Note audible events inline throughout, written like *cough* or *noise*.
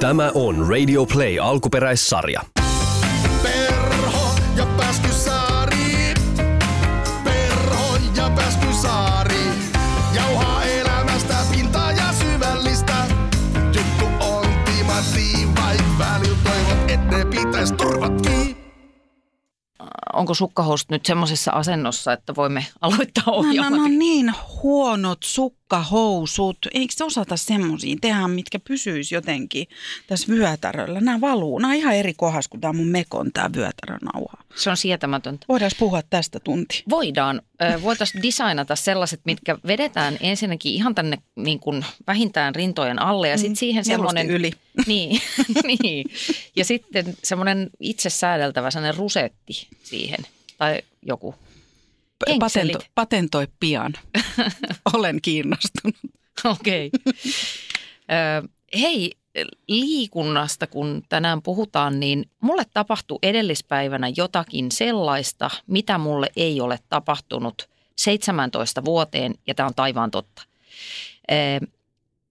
Tämä on Radio Play alkuperäissarja. Perho ja Pääskysaari. Perho ja Pääskysaari. Jauhaa elämästä pintaa ja syvällistä. Juttu on timanttiin, vai välillä toivot, et ne pitäis turvatkin. Onko sukkahousut nyt semmoisessa asennossa, että voimme aloittaa No, no, ohjelman? no niin huonot sukkahousut. Eikö se osata semmoisia tehdä, mitkä pysyis jotenkin tässä vyötäröllä? Nämä valuu. Nämä on ihan eri kohdassa, kun tämä mun mekon, tämä vyötärönauha. Se on sietämätöntä. Voidaan puhua tästä tunti. Voidaan. Voitaisiin designata sellaiset, mitkä vedetään ensinnäkin ihan tänne niin kuin vähintään rintojen alle ja sitten siihen Mieluusti semmoinen... yli. *laughs* Niin, *laughs* niin. Ja sitten semmoinen itse säädeltävä sellainen rusetti siihen tai joku. Patento, patentoi pian. *laughs* Olen kiinnostunut. Okei. Ö, Hei, liikunnasta kun tänään puhutaan, niin mulle tapahtui edellispäivänä jotakin sellaista, mitä mulle ei ole tapahtunut 17 vuoteen, ja tämä on taivaan totta. Ö,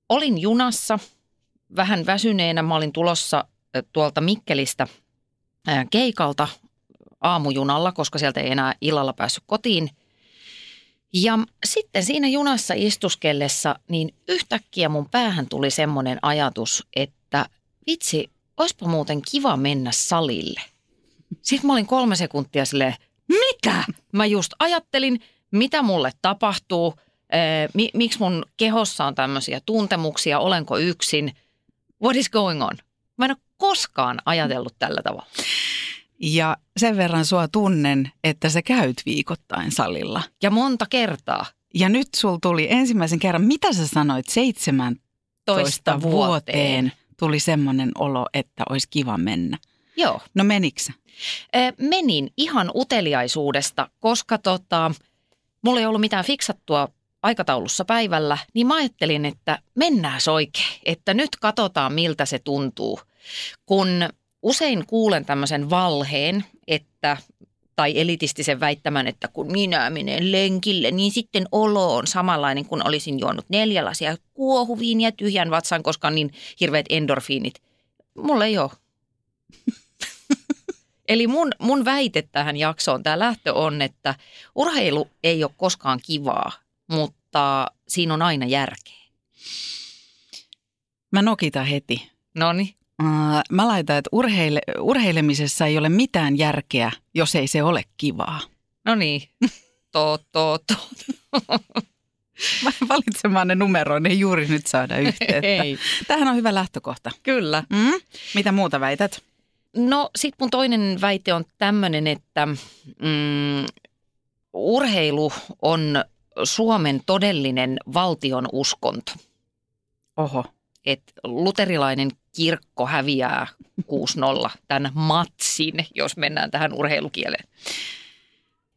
Olin junassa vähän väsyneenä, mä olin tulossa tuolta Mikkelistä keikalta aamujunalla, koska sieltä ei enää illalla päässyt kotiin – ja sitten siinä junassa istuskellessa, niin yhtäkkiä mun päähän tuli semmoinen ajatus, että vitsi, olisipa muuten kiva mennä salille. Sitten mä olin kolme sekuntia silleen, mitä? Mä just ajattelin, mitä mulle tapahtuu, mi- miksi mun kehossa on tämmöisiä tuntemuksia, olenko yksin, what is going on? Mä en ole koskaan ajatellut tällä tavalla. Ja sen verran sua tunnen, että sä käyt viikoittain salilla. Ja monta kertaa. Ja nyt sul tuli ensimmäisen kerran, mitä sä sanoit, 17 Toista vuoteen. vuoteen tuli semmoinen olo, että olisi kiva mennä. Joo. No meniksä? Menin ihan uteliaisuudesta, koska tota, mulla ei ollut mitään fiksattua aikataulussa päivällä, niin mä ajattelin, että mennään oikein, että nyt katsotaan miltä se tuntuu. Kun usein kuulen tämmöisen valheen, että tai elitistisen väittämän, että kun minä menen lenkille, niin sitten olo on samanlainen kuin olisin juonut neljä lasia kuohuviinia tyhjän vatsan, koska on niin hirveät endorfiinit. Mulla ei ole. *laughs* Eli mun, mun väite tähän jaksoon, tämä lähtö on, että urheilu ei ole koskaan kivaa, mutta siinä on aina järkeä. Mä nokitan heti. No niin. Uh, mä laitan, että urheile, urheilemisessa ei ole mitään järkeä, jos ei se ole kivaa. No niin. To, to, to. Mä valitsemaan ne numeroon, ei juuri nyt saada yhteyttä. Ei. Tämähän on hyvä lähtökohta. Kyllä. Mm? Mitä muuta väität? No sit mun toinen väite on tämmöinen, että mm, urheilu on Suomen todellinen valtion uskonto. Oho. Että luterilainen kirkko häviää 6-0 tämän matsin, jos mennään tähän urheilukieleen.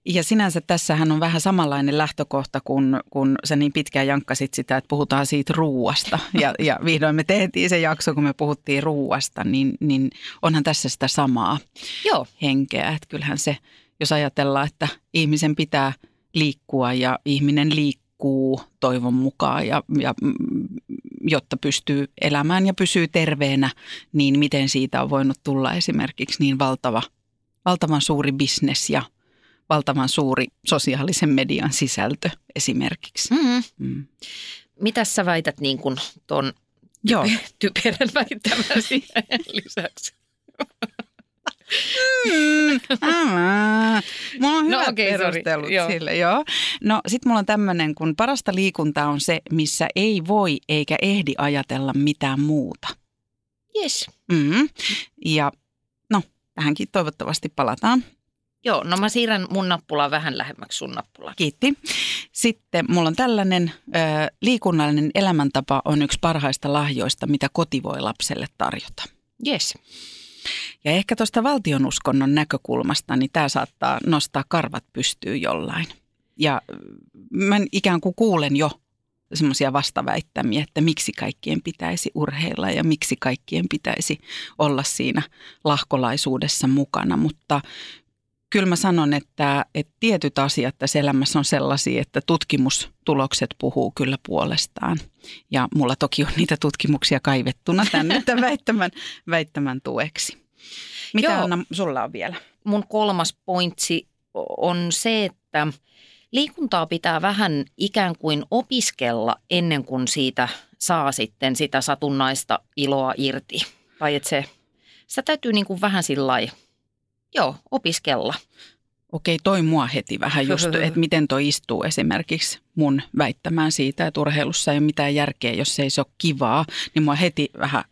Ja sinänsä tässähän on vähän samanlainen lähtökohta, kun, kun sä niin pitkään jankkasit sitä, että puhutaan siitä ruuasta. Ja, ja vihdoin me tehtiin se jakso, kun me puhuttiin ruuasta, niin, niin onhan tässä sitä samaa Joo, henkeä. Että kyllähän se, jos ajatellaan, että ihmisen pitää liikkua ja ihminen liikkuu toivon mukaan, ja, ja jotta pystyy elämään ja pysyy terveenä, niin miten siitä on voinut tulla esimerkiksi niin valtava, valtavan suuri bisnes ja valtavan suuri sosiaalisen median sisältö esimerkiksi. mm-hmm. Mm. Mitäs sä väität niin kuin ton Joo. typerän väittämäsi *laughs* lisäksi? Aa, mulla on No hyvät okei, sorry. perustelut Joo. sille, joo. No sit mulla on tämmöinen, kun parasta liikuntaa on se, missä ei voi eikä ehdi ajatella mitään muuta. Yes. Mm. Ja no, tähänkin toivottavasti palataan. Joo, no mä siirrän mun nappulaa vähän lähemmäksi sun nappulaa. Kiitti. Sitten mulla on tällainen ö, liikunnallinen elämäntapa on yksi parhaista lahjoista, mitä koti voi lapselle tarjota. Yes. Ja ehkä tuosta valtionuskonnon näkökulmasta, niin tämä saattaa nostaa karvat pystyyn jollain. Ja mä ikään kuin kuulen jo semmoisia vastaväittämiä, että miksi kaikkien pitäisi urheilla ja miksi kaikkien pitäisi olla siinä lahkolaisuudessa mukana. Mutta kyllä mä sanon, että, että tietyt asiat tässä elämässä on sellaisia, että tutkimustulokset puhuu kyllä puolestaan. Ja mulla toki on niitä tutkimuksia kaivettuna tänne tämän *laughs* väittämän, väittämän tueksi. Mitä Joo. Anna sulla on vielä? Mun kolmas pointsi on se, että liikuntaa pitää vähän ikään kuin opiskella ennen kuin siitä saa sitten sitä satunnaista iloa irti. Tai että se, sitä täytyy niin kuin vähän sillä lailla, joo, opiskella. Okei, toi mua heti vähän just, *laughs* että miten toi istuu esimerkiksi mun väittämään siitä, että urheilussa ei ole mitään järkeä, jos ei se ole kivaa, niin mua heti vähän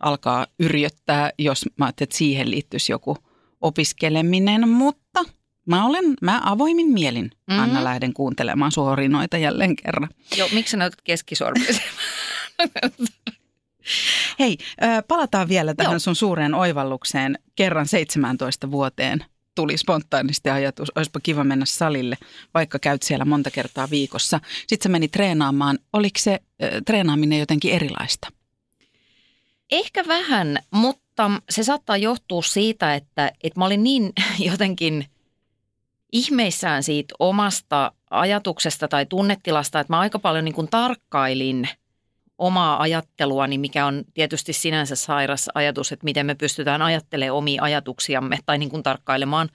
alkaa yrjöttää, jos mä ajattelin, että siihen liittyisi joku opiskeleminen, mutta mä olen, mä avoimin mielin, mm-hmm. Anna, lähden kuuntelemaan suorinoita jälleen kerran. Joo, miksi sä näytät keskisormesi? *laughs* *laughs* Hei, palataan vielä tähän Joo. sun suureen oivallukseen. Kerran 17 vuoteen tuli spontaanisti ajatus, olisipa kiva mennä salille, vaikka käyt siellä monta kertaa viikossa. Sitten sä meni treenaamaan. Oliko se ö, treenaaminen jotenkin erilaista? Ehkä vähän, mutta se saattaa johtua siitä, että, että mä olin niin *laughs* jotenkin ihmeissään siitä omasta ajatuksesta tai tunnetilasta, että mä aika paljon niin kuin tarkkailin omaa ajatteluani, mikä on tietysti sinänsä sairas ajatus, että miten me pystytään ajattelemaan omia ajatuksiamme tai niin kuin tarkkailemaan.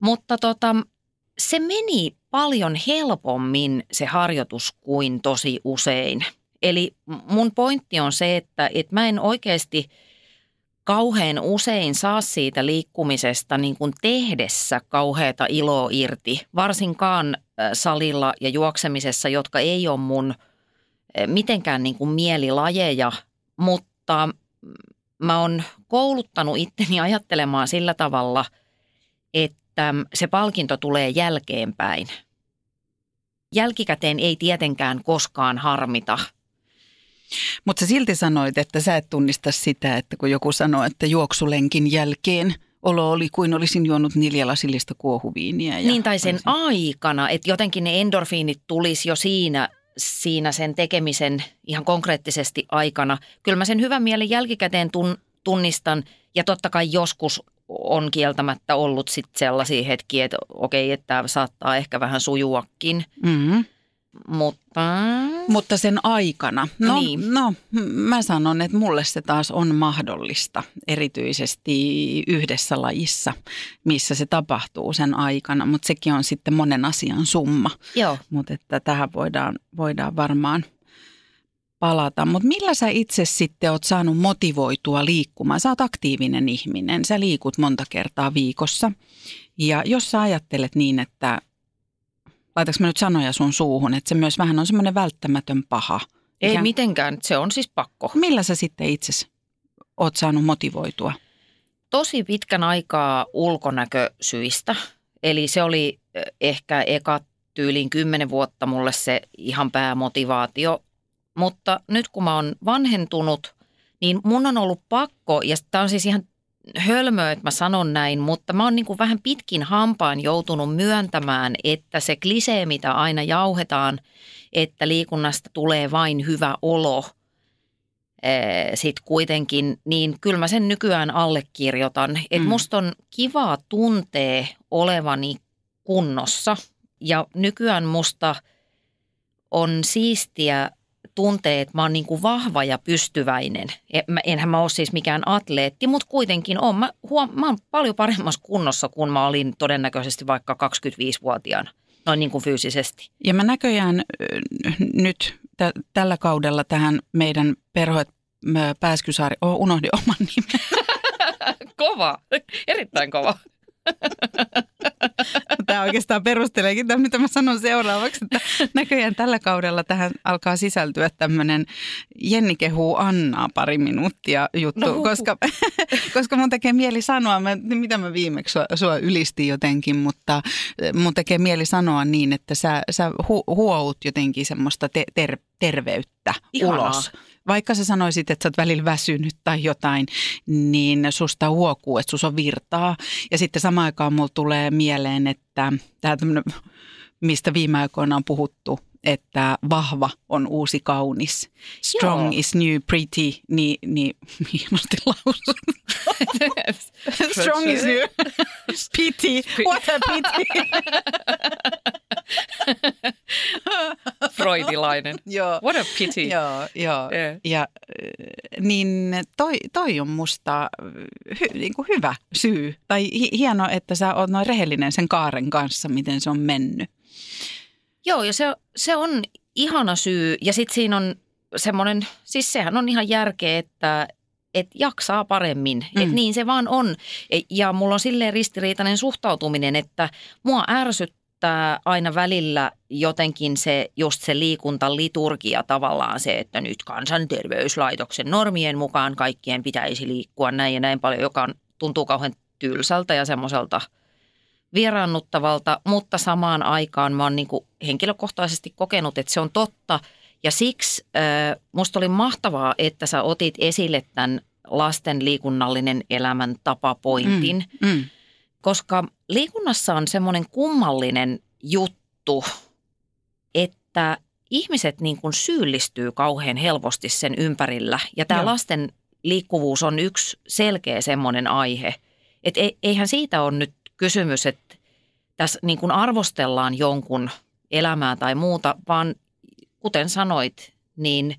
Mutta tota, se meni paljon helpommin se harjoitus kuin tosi usein. Eli mun pointti on se, että, että mä en oikeasti kauhean usein saa siitä liikkumisesta niin kuin tehdessä kauheata iloa irti, varsinkaan salilla ja juoksemisessa, jotka ei ole mun mitenkään niin kuin mielilajeja, mutta mä oon kouluttanut itteni ajattelemaan sillä tavalla, että se palkinto tulee jälkeenpäin. Jälkikäteen ei tietenkään koskaan harmita. Mutta sä silti sanoit, että sä et tunnista sitä, että kun joku sanoo, että juoksulenkin jälkeen olo oli kuin olisin juonut neljä lasillista kuohuviiniä. Ja Niin tai sen olisin- aikana, että jotenkin ne endorfiinit tulisi jo siinä, siinä sen tekemisen ihan konkreettisesti aikana. Kyllä mä sen hyvän mielen jälkikäteen tun, tunnistan ja totta kai joskus on kieltämättä ollut sit sellaisia hetkiä, että okei, että tämä saattaa ehkä vähän sujuakin, Mm-hmm. Mutta Mutta sen aikana, no, Niin. no mä sanon, että mulle se taas on mahdollista, erityisesti yhdessä lajissa, missä se tapahtuu sen aikana, mutta sekin on sitten monen asian summa, joo. mutta että tähän voidaan, voidaan varmaan palata. Mutta millä sä itse sitten oot saanut motivoitua liikkumaan? Sä oot aktiivinen ihminen, sä liikut monta kertaa viikossa ja jos sä ajattelet niin, että laitaks mä nyt sanoja sun suuhun, että se myös vähän on semmoinen välttämätön paha. Ei Ikään- mitenkään, se on siis pakko. Millä sä sitten itse oot saanut motivoitua? tosi pitkän aikaa ulkonäkösyistä. Eli se oli eh, ehkä eka tyyliin kymmenen vuotta mulle se ihan päämotivaatio. Mutta nyt kun mä oon vanhentunut, niin mun on ollut pakko, ja tämä on siis ihan hölmöä, että mä sanon näin, mutta mä oon niin kuin vähän pitkin hampaan joutunut myöntämään, että se klisee, mitä aina jauhetaan, että liikunnasta tulee vain hyvä olo – sitten kuitenkin, niin kyllä mä sen nykyään allekirjoitan. Että Mm. musta on kiva tuntea olevani kunnossa ja nykyään musta on siistiä tuntea, että mä oon niin kuin vahva ja pystyväinen. E- Enhän mä ole siis mikään atleetti, mutta kuitenkin on. Mä, huom- mä oon paljon paremmassa kunnossa kuin mä olin todennäköisesti vaikka 25-vuotiaana, noin niin kuin fyysisesti. Ja mä näköjään nyt tä- tällä kaudella tähän meidän perho Pääskysaari, oh, unohdin oman nimen. *laughs* Kova, erittäin kova. *laughs* Tämä oikeastaan perusteleekin tämän, mitä mä sanon seuraavaksi, että näköjään tällä kaudella tähän alkaa sisältyä tämmöinen Jenni kehuu Annaa pari minuuttia juttu, No no, huhu. koska, *laughs* koska mun tekee mieli sanoa, mä, mitä mä viimeksi sua, sua ylistin jotenkin, mutta mun tekee mieli sanoa niin, että sä, sä hu, huout jotenkin semmoista te, ter, terveyttä Ihanaa. ulos. Vaikka sä sanoisit, että sä oot välillä väsynyt tai jotain, niin susta huokuu, että sus on virtaa. Ja sitten samaan aikaan mulla tulee mieleen, että tämä tämmöinen, mistä viime aikoina on puhuttu, että vahva on uusi kaunis. Strong Joo. is new pretty, niin, niin hienosti lausun. *laughs* Strong is new *laughs* pity. What a pity. *laughs* *laughs* Freudilainen. Joo. What a pity. Joo, joo. Yeah. Ja äh, niin toi, toi on musta hy, niin kuin hyvä syy. Tai hi, hieno, että sä oot noin rehellinen sen kaaren kanssa, miten se on mennyt. Joo, ja se, se on ihana syy. Ja sitten siinä on semmoinen, siis sehän on ihan järkeä, että et jaksaa paremmin. Mm. Et niin se vaan on. E- Ja mulla on silleen ristiriitainen suhtautuminen, että mua ärsyttää aina välillä jotenkin se, just se liikuntaliturgia tavallaan se, että nyt kansanterveyslaitoksen normien mukaan kaikkien pitäisi liikkua näin ja näin paljon, joka on, tuntuu kauhean tylsältä ja semmoiselta vieraannuttavalta, mutta samaan aikaan mä oon niin henkilökohtaisesti kokenut, että se on totta. Ja siksi äh, musta oli mahtavaa, että sä otit esille tämän lasten liikunnallinen elämäntapapointin, Mm, mm. Koska liikunnassa on semmoinen kummallinen juttu, että ihmiset niin kuin syyllistyy kauhean helposti sen ympärillä. Ja tämä Joo. lasten liikkuvuus on yksi selkeä semmoinen aihe. Että eihän siitä ole nyt kysymys, että tässä niin kuin arvostellaan jonkun elämää tai muuta, vaan kuten sanoit, niin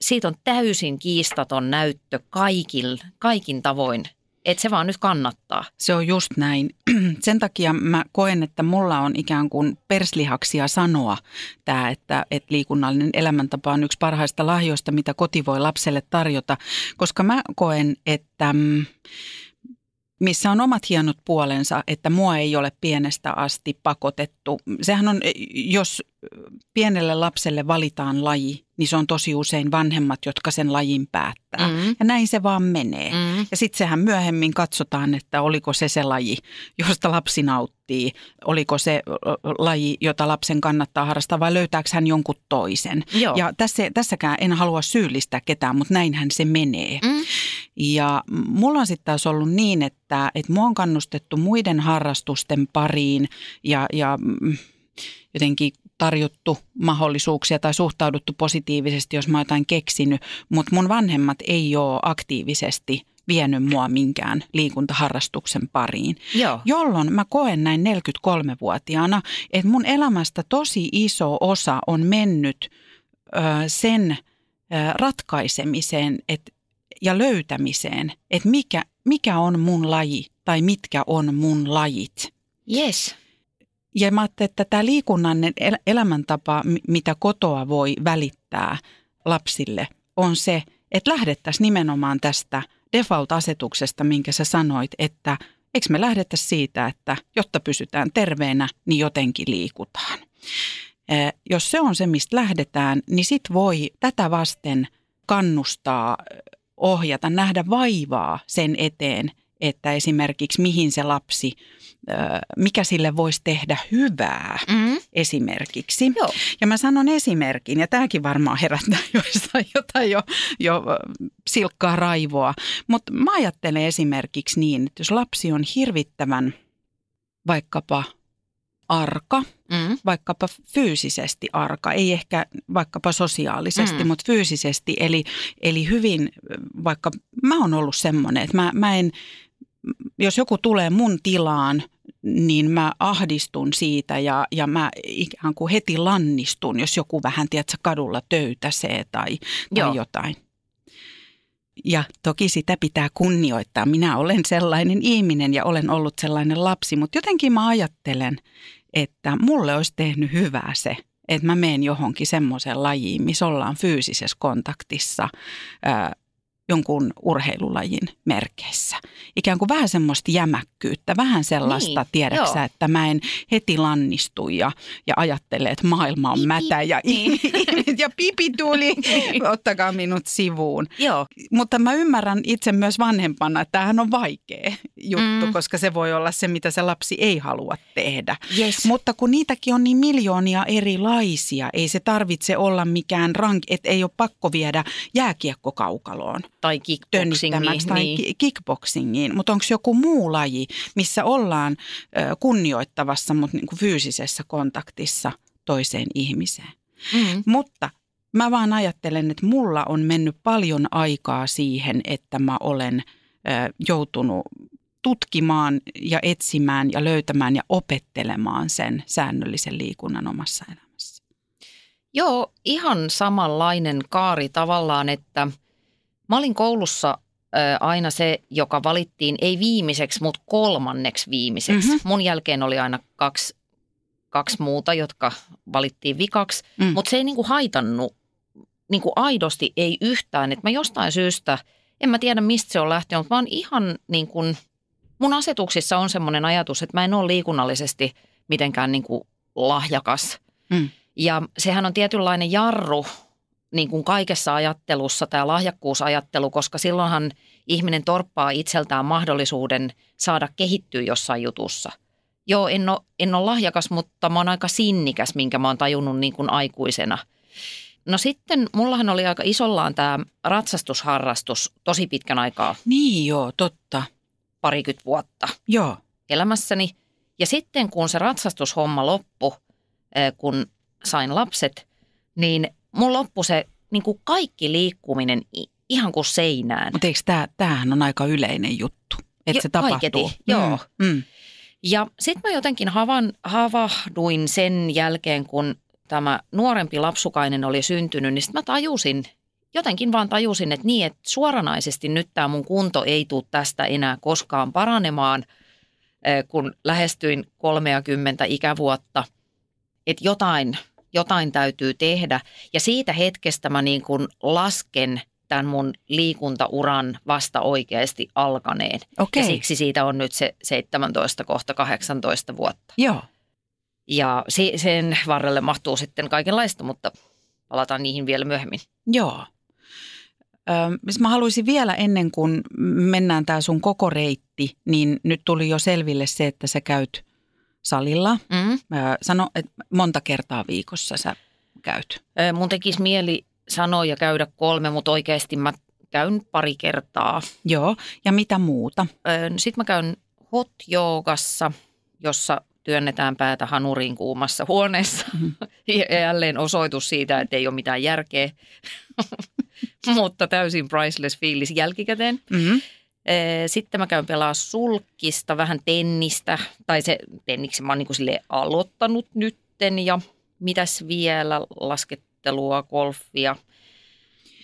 siitä on täysin kiistaton näyttö kaikil, kaikin tavoin, että se vaan nyt kannattaa. Se on just näin. *clears throat* Sen takia mä koen, että mulla on ikään kuin perslihaksia sanoa tämä, että, että liikunnallinen elämäntapa on yksi parhaista lahjoista, mitä koti voi lapselle tarjota. Koska mä koen, että mm, missä on omat hienot puolensa, että mua ei ole pienestä asti pakotettu. Sehän on, jos pienelle lapselle valitaan laji, niin se on tosi usein vanhemmat, jotka sen lajin päättää. Mm. Ja näin se vaan menee. Mm. Ja sitten sehän myöhemmin katsotaan, että oliko se se laji, josta lapsi nauttii. Oliko se laji, jota lapsen kannattaa harrastaa vai löytääkö hän jonkun toisen. Joo. Ja tässä, tässäkään en halua syyllistää ketään, mutta näinhän se menee. Mm. Ja mulla on sitten taas ollut niin, että, että mua on kannustettu muiden harrastusten pariin ja, ja mm, jotenkin tarjottu mahdollisuuksia tai suhtauduttu positiivisesti, jos mä jotain keksinyt, mutta mun vanhemmat ei ole aktiivisesti vienyt mua minkään liikuntaharrastuksen pariin. Joo. Jolloin mä koen näin 43-vuotiaana, että mun elämästä tosi iso osa on mennyt ö, sen ö, ratkaisemiseen et, ja löytämiseen, että mikä, mikä on mun laji tai mitkä on mun lajit. Yes. Ja mä ajattelin, että tämä liikunnallinen el- elämäntapa, mi- mitä kotoa voi välittää lapsille, on se, että lähdettäisiin nimenomaan tästä default-asetuksesta, minkä sä sanoit, että eikö me lähdetä siitä, että jotta pysytään terveenä, niin jotenkin liikutaan. Jos se on se, mistä lähdetään, niin sit voi tätä vasten kannustaa, ohjata, nähdä vaivaa sen eteen, että esimerkiksi mihin se lapsi, mikä sille voisi tehdä hyvää Mm. esimerkiksi. Joo. Ja mä sanon esimerkin, ja tämäkin varmaan herättää *laughs* joistain jotain jo, jo silkkaa raivoa. Mutta mä ajattelen esimerkiksi niin, että jos lapsi on hirvittävän vaikkapa arka, Mm. vaikkapa fyysisesti arka, ei ehkä vaikkapa sosiaalisesti, mm. mutta fyysisesti. Eli, eli hyvin, vaikka mä oon ollut semmoinen, että mä, mä en, jos joku tulee mun tilaan, niin mä ahdistun siitä ja, ja mä ikään kuin heti lannistun, jos joku vähän, tiedätkö, kadulla töytäsee tai, tai jotain. Ja toki sitä pitää kunnioittaa. Minä olen sellainen ihminen ja olen ollut sellainen lapsi, mutta jotenkin mä ajattelen, että mulle olisi tehnyt hyvää se, että mä menen johonkin semmoiseen lajiin, missä ollaan fyysisessä kontaktissa ää, jonkun urheilulajin merkeissä. Ikään kuin vähän semmoista jämäkkyyttä, vähän sellaista, Niin, niin, tiedäksä, joo. että mä en heti lannistu ja, ja ajattele, että maailma on Pipi, mätä ja, niin. *laughs* ja pipi tuli, ottakaa minut sivuun. Joo. Mutta mä ymmärrän itse myös vanhempana, että tämähän on vaikea juttu, Mm. mm. koska se voi olla se, mitä se lapsi ei halua tehdä. Yes. Mutta kun niitäkin on niin miljoonia erilaisia, ei se tarvitse olla mikään rank, että ei ole pakko viedä jääkiekkokaukaloon tai kickboxingiin. tai Niin. ki- kickboxingiin. Mutta onko joku muu laji, missä ollaan kunnioittavassa, mutta niin kuin fyysisessä kontaktissa toiseen ihmiseen. Mm. Mutta mä vaan ajattelen, että mulla on mennyt paljon aikaa siihen, että mä olen joutunut tutkimaan ja etsimään ja löytämään ja opettelemaan sen säännöllisen liikunnan omassa elämässä. Joo, ihan samanlainen kaari tavallaan, että olin koulussa aina se, joka valittiin ei viimeiseksi, mutta kolmanneksi viimeiseksi. Mhm. Mm-hmm. Mun jälkeen oli aina kaksi, kaksi muuta, jotka valittiin vikaksi, mm. mutta se ei niinku haitannut niinku aidosti ei yhtään. Et mä jostain syystä, en mä tiedä mistä se on lähtenyt, mutta mä oon ihan niin kuin, mun asetuksissa on semmoinen ajatus, että mä en ole liikunnallisesti mitenkään niinku lahjakas. Mm. Ja sehän on tietynlainen jarru niin kuin kaikessa ajattelussa, tämä lahjakkuusajattelu, koska silloinhan ihminen torppaa itseltään mahdollisuuden saada kehittyä jossain jutussa. Joo, en ole, en ole lahjakas, mutta mä oon aika sinnikäs, minkä mä oon tajunnut niin kuin aikuisena. No sitten mullahan oli aika isollaan tämä ratsastusharrastus tosi pitkän aikaa, Niin joo, totta. parikymmentä vuotta Joo. elämässäni. Ja sitten kun se ratsastushomma loppui, eh, kun sain lapset, niin mun loppui se niin kuin kaikki liikkuminen ihan kuin seinään. Mutta eikö tämä, tämähän on aika yleinen juttu, että Jo- se tapahtuu? kaiketi, joo. Mm, mm. Ja sitten mä jotenkin havan, havahduin sen jälkeen, kun tämä nuorempi lapsukainen oli syntynyt, niin sitten mä tajusin, jotenkin vaan tajusin, että niin, että suoranaisesti nyt tämä mun kunto ei tule tästä enää koskaan paranemaan, eh, kun lähestyin 30 ikävuotta. Että jotain, jotain täytyy tehdä. Ja siitä hetkestä mä niin kuin lasken tämän mun liikuntauran vasta oikeasti alkaneen. Okei. Ja siksi siitä on nyt se 17 kohta 18 vuotta. Joo. Ja se, sen varrelle mahtuu sitten kaikenlaista, mutta palataan niihin vielä myöhemmin. Joo. Ö, siis mä haluaisin vielä ennen kuin mennään tämä sun koko reitti, niin nyt tuli jo selville se, että sä käyt salilla. Mm. Sano, että monta kertaa viikossa sä käyt. Mun tekisi mieli sanoa ja käydä kolme, mutta oikeasti mä käyn pari kertaa. Joo. Ja mitä muuta? Sitten mä käyn hot joogassa, jossa työnnetään päätä hanuriin kuumassa huoneessa. Mhm. *laughs* Ja jälleen osoitus siitä, että ei ole mitään järkeä, *laughs* mutta täysin priceless fiilis jälkikäteen. Mm-hmm. Sitten mä käyn pelaa sulkista, vähän tennistä, tai se tenniksen mä oon niin kuin aloittanut nytten ja mitäs vielä, laskettelua, golfia,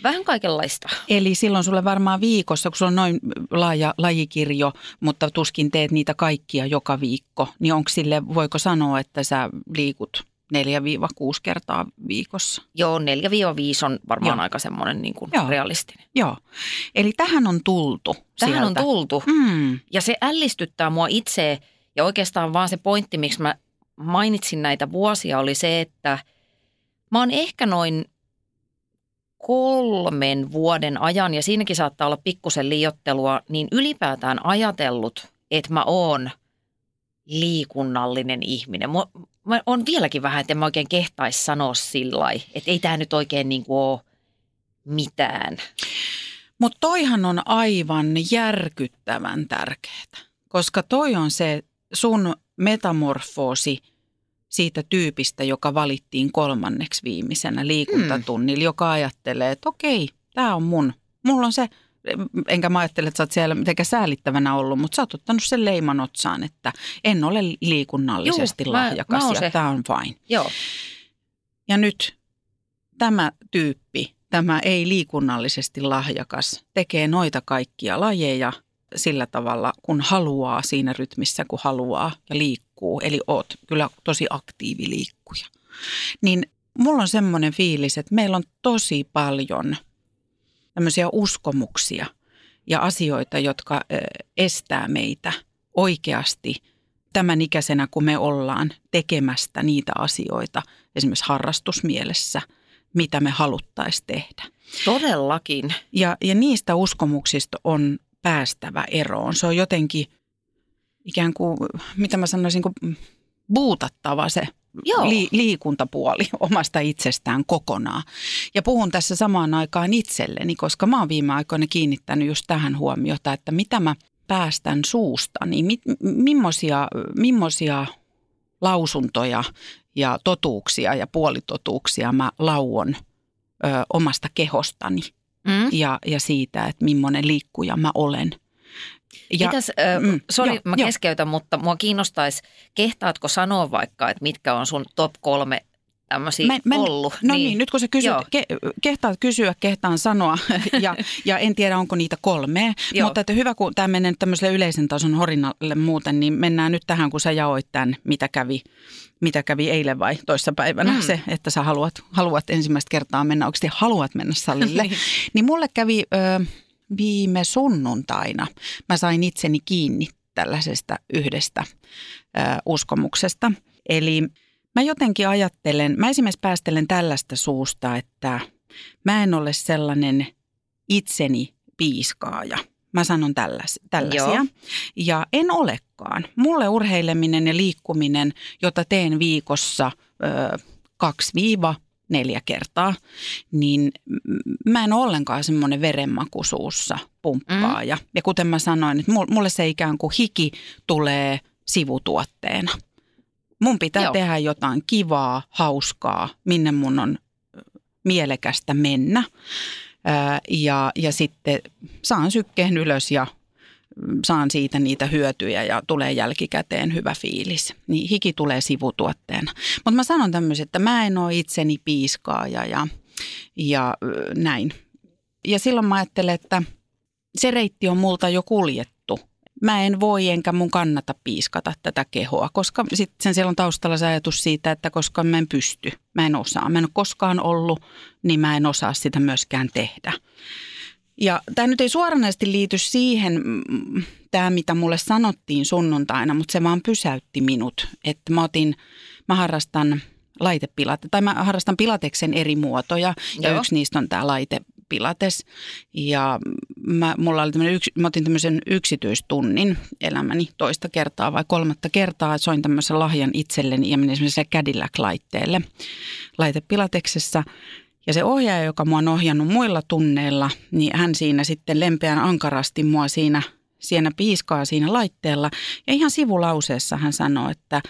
vähän kaikenlaista. Eli silloin sulle varmaan viikossa, kun sulla on noin laaja lajikirjo, mutta tuskin teet niitä kaikkia joka viikko, niin onko sille, voiko sanoa, että sä liikut 4-6 kertaa viikossa? Joo, 4-5 on varmaan Joo. aika semmoinen niin kuin Joo. realistinen. Joo. Eli tähän on tultu Tähän sieltä. on tultu Mm. ja se ällistyttää mua itse ja oikeastaan vaan se pointti, miksi mä mainitsin näitä vuosia oli se, että mä oon ehkä noin kolmen vuoden ajan, ja siinäkin saattaa olla pikkusen liiottelua, niin ylipäätään ajatellut, että mä oon liikunnallinen ihminen. Mä, mä on vieläkin vähän, että en mä oikein kehtaisi sanoa sillä että ei tämä nyt oikein niin kuin ole mitään. Mutta toihan on aivan järkyttävän tärkeää, koska toi on se sun metamorfoosi siitä tyypistä, joka valittiin kolmanneksi viimeisenä liikuntatunnilla, joka ajattelee, että okei, tämä on mun. Mulla on se, enkä mä ajattele, että sä oot siellä mitenkään säälittävänä ollut, mutta sä oot ottanut sen leiman otsaan, että en ole liikunnallisesti Juu, mä- lahjakas mä oon ja tämä on fine. Joo, Ja nyt tämä tyyppi, tämä ei liikunnallisesti lahjakas, tekee noita kaikkia lajeja sillä tavalla, kun haluaa siinä rytmissä, kun haluaa ja liikkuu. Eli oot kyllä tosi aktiiviliikkuja. Niin mulla on semmoinen fiilis, että meillä on tosi paljon tämmöisiä uskomuksia ja asioita, jotka estää meitä oikeasti tämän ikäisenä, kun me ollaan tekemästä niitä asioita, esimerkiksi harrastusmielessä, mitä me haluttaisiin tehdä. todellakin. Ja, ja niistä uskomuksista on päästävä eroon. Se on jotenkin ikään kuin, mitä mä sanoisin, kuin buutattava se Joo. li, liikuntapuoli *laughs* omasta itsestään kokonaan. Ja puhun tässä samaan aikaan itselleni, koska mä oon viime aikoina kiinnittänyt just tähän huomiota, että mitä mä päästän suusta, niin mit, millaisia, millaisia lausuntoja ja totuuksia ja puolitotuuksia mä lauon ö, omasta kehostani Mm. ja, ja siitä, että millainen liikkuja mä olen. Ja, Mitäs, äh, mm, sori, mä joo. keskeytän, mutta mua kiinnostaisi, kehtaatko sanoa vaikka, että mitkä on sun top kolme tämmöisiä Mä, mä, ollut? No niin. niin, nyt kun sä kysyt, Joo. ke, kehtaat kysyä, kehtaan sanoa *laughs* ja, ja en tiedä onko niitä kolmea, Joo. mutta että hyvä kun tämä menee nyt tämmöiselle yleisen tason horinalle muuten, niin mennään nyt tähän kun sä jaoit tämän, mitä kävi, mitä kävi eilen vai toissapäivänä Mm. se, että sä haluat, haluat ensimmäistä kertaa mennä, oikeasti haluat mennä salille, Niin. *laughs* niin mulle kävi ö, viime sunnuntaina, mä sain itseni kiinni tällaisesta yhdestä ö, uskomuksesta. Eli mä jotenkin ajattelen, mä esimerkiksi päästelen tällaista suusta, että mä en ole sellainen itseni piiskaaja. Mä sanon tälläs, tällaisia. Joo. Ja en olekaan. Mulle urheileminen ja liikkuminen, jota teen viikossa ö, kaksi viiva neljä kertaa, niin mä en ole ollenkaan semmoinen verenmaku suussa pumppaaja. Mm. Ja kuten mä sanoin, että mul- mulle se ikään kuin hiki tulee sivutuotteena. Mun pitää Joo. Tehdä jotain kivaa, hauskaa, minne mun on mielekästä mennä. Ää, ja, ja sitten saan sykkeen ylös ja saan siitä niitä hyötyjä ja tulee jälkikäteen hyvä fiilis. Niin hiki tulee sivutuotteena. Mutta mä sanon tämmöisen, että mä en ole itseni piiskaaja ja, ja näin. Ja silloin mä ajattelen, että se reitti on multa jo kuljettu. Mä en voi enkä mun kannata piiskata tätä kehoa, koska sitten siellä on taustalla se ajatus siitä, että koska mä en pysty, mä en osaa. Mä en ole koskaan ollut, niin mä en osaa sitä myöskään tehdä. Ja tämä nyt ei suoranaisesti liity siihen, tämä mitä mulle sanottiin sunnuntaina, mutta se vaan pysäytti minut. Että mä otin, mä harrastan laitepilate, tai mä harrastan pilateksen eri muotoja, ja Joo. yksi niistä on tämä laitepilates. Ja mä, mulla oli tämmönen yks, mä otin tämmöisen yksityistunnin elämäni toista kertaa vai kolmatta kertaa, soin tämmöisen lahjan itselleni ja menin semmoiselle Cadillac-laitteelle laitepilateksessa. Ja se ohjaaja, joka mua on ohjannut muilla tunneilla, niin hän siinä sitten lempeän ankarasti mua siinä, siinä piiskaa siinä laitteella. Ja ihan sivulauseessa hän sanoi, että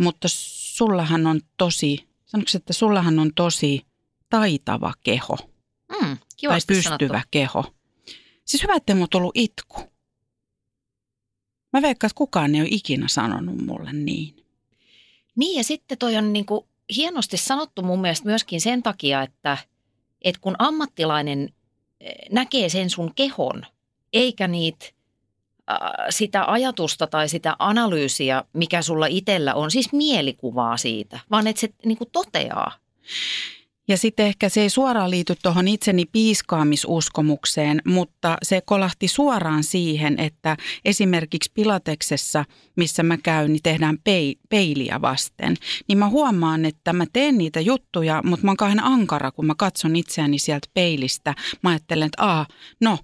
mutta sullahan on tosi, sanoiko se, että sullahan on tosi taitava keho Mm, tai pystyvä sanottu. keho. Siis hyvä, että mut tullut itku. Mä veikkaan, että kukaan ei ole ikinä sanonut mulle niin. Niin ja sitten toi on niin kuin hienosti sanottu mun mielestä myöskin sen takia, että, että kun ammattilainen eh, näkee sen sun kehon, eikä niitä sitä ajatusta tai sitä analyysiä, mikä sulla itsellä on, siis mielikuvaa siitä, vaan että se niin kuin toteaa. Ja sitten ehkä se ei suoraan liity tuohon itseni piiskaamisuskomukseen, mutta se kolahti suoraan siihen, että esimerkiksi pilateksessa, missä mä käyn, niin tehdään pei- peiliä vasten. Niin mä huomaan, että mä teen niitä juttuja, mutta mä oon ankara, kun mä katson itseäni sieltä peilistä. Mä ajattelen, että Aa, no,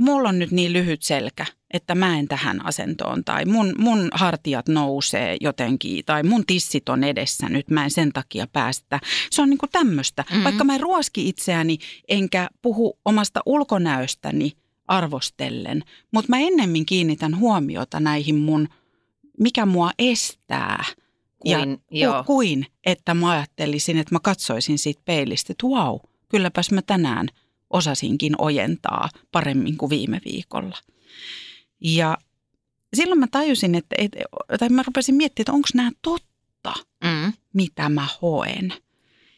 mulla on nyt niin lyhyt selkä, että mä en tähän asentoon tai mun, mun hartiat nousee jotenkin tai mun tissit on edessä nyt, mä en sen takia päästä. Se on niinku tämmöistä. Mhm. Mm-hmm. Vaikka mä en ruoski itseäni enkä puhu omasta ulkonäöstäni arvostellen, mutta mä ennemmin kiinnitän huomiota näihin mun, mikä mua estää. Kuin- ja, joo. ku, kuin, että mä ajattelisin, että mä katsoisin siitä peilistä, että vau, kylläpäs mä tänään osasinkin ojentaa paremmin kuin viime viikolla. Ja silloin mä tajusin, että, tai mä rupesin miettimään, että onko nämä totta, Mm. mitä mä hoen,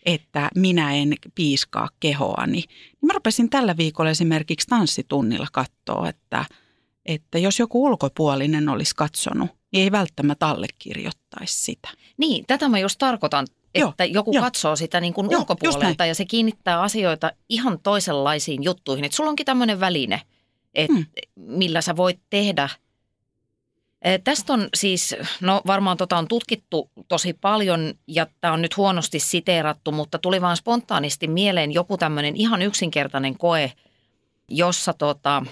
että minä en piiskaa kehoani. Niin mä rupesin tällä viikolla esimerkiksi tanssitunnilla katsoa, että, että jos joku ulkopuolinen olisi katsonut, niin ei välttämättä allekirjoittaisi sitä. Niin, tätä mä just tarkoitan, Joo, että joku joo. katsoo sitä niin kuin Joo, ulkopuolelta ja se kiinnittää asioita ihan toisenlaisiin juttuihin. Että sulla onkin tämmöinen väline, että Hmm. millä sä voit tehdä. Eh, Tästä on siis, no varmaan tota on tutkittu tosi paljon ja tämä on nyt huonosti siteerattu, mutta tuli vaan spontaanisti mieleen joku tämmöinen ihan yksinkertainen koe, jossa tota,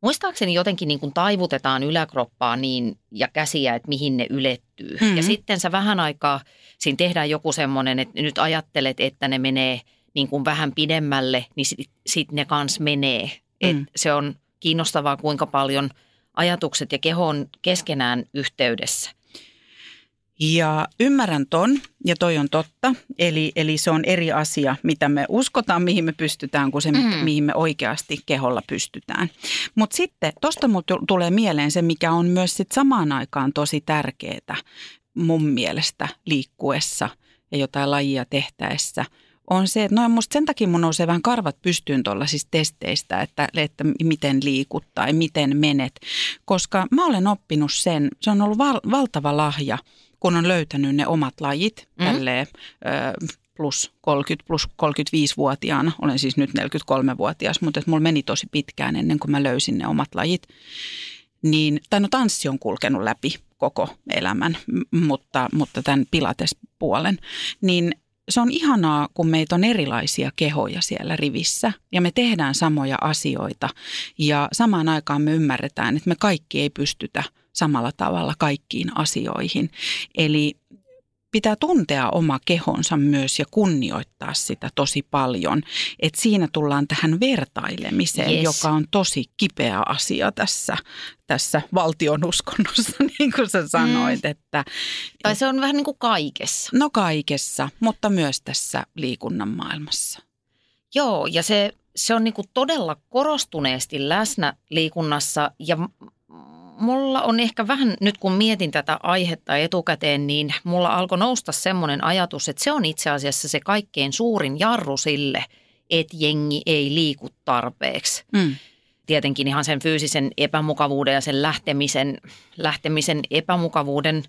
muistaakseni jotenkin niin kuin taivutetaan yläkroppaa niin ja käsiä, että mihin ne ylettyy. Mhm. Ja sitten sä vähän aikaa, siinä tehdään joku semmoinen, että nyt ajattelet, että ne menee niin kuin vähän pidemmälle, niin sitten sit ne kans menee. Et Mm. Se on kiinnostavaa, kuinka paljon ajatukset ja keho on keskenään yhteydessä. Ja ymmärrän ton, ja toi on totta. Eli, eli se on eri asia, mitä me uskotaan, mihin me pystytään, kuin se, mm. mihin me oikeasti keholla pystytään. Mutta sitten tuosta tulee mieleen se, mikä on myös sit samaan aikaan tosi tärkeää mun mielestä liikkuessa ja jotain lajia tehtäessä – on se, että no musta sen takia mun nousee vähän karvat pystyyn tuollaisista testeistä, että, että miten liikut tai miten menet. Koska mä olen oppinut sen, se on ollut val, valtava lahja, kun on löytänyt ne omat lajit mm. tälleen, ö, plus 30, plus 35-vuotiaana. Olen siis nyt 43-vuotias, mutta että mulla meni tosi pitkään ennen kuin mä löysin ne omat lajit. Niin, tai no tanssi on kulkenut läpi koko elämän, mutta, mutta tämän pilates-puolen. Niin se on ihanaa, kun meitä on erilaisia kehoja siellä rivissä ja me tehdään samoja asioita ja samaan aikaan me ymmärretään, että me kaikki ei pystytä samalla tavalla kaikkiin asioihin. Eli pitää tuntea oma kehonsa myös ja kunnioittaa sitä tosi paljon. Et siinä tullaan tähän vertailemiseen, yes. joka on tosi kipeä asia tässä, tässä valtionuskonnossa, *laughs* niin kuin sä sanoit. Mm. Että, tai se on vähän niin kuin kaikessa. No kaikessa, mutta myös tässä liikunnan maailmassa. Joo, ja se, se on niin kuin todella korostuneesti läsnä liikunnassa ja mulla on ehkä vähän, nyt kun mietin tätä aihetta etukäteen, niin mulla alkoi nousta semmoinen ajatus, että se on itse asiassa se kaikkein suurin jarru sille, että jengi ei liiku tarpeeksi. Mm. Tietenkin ihan sen fyysisen epämukavuuden ja sen lähtemisen, lähtemisen epämukavuuden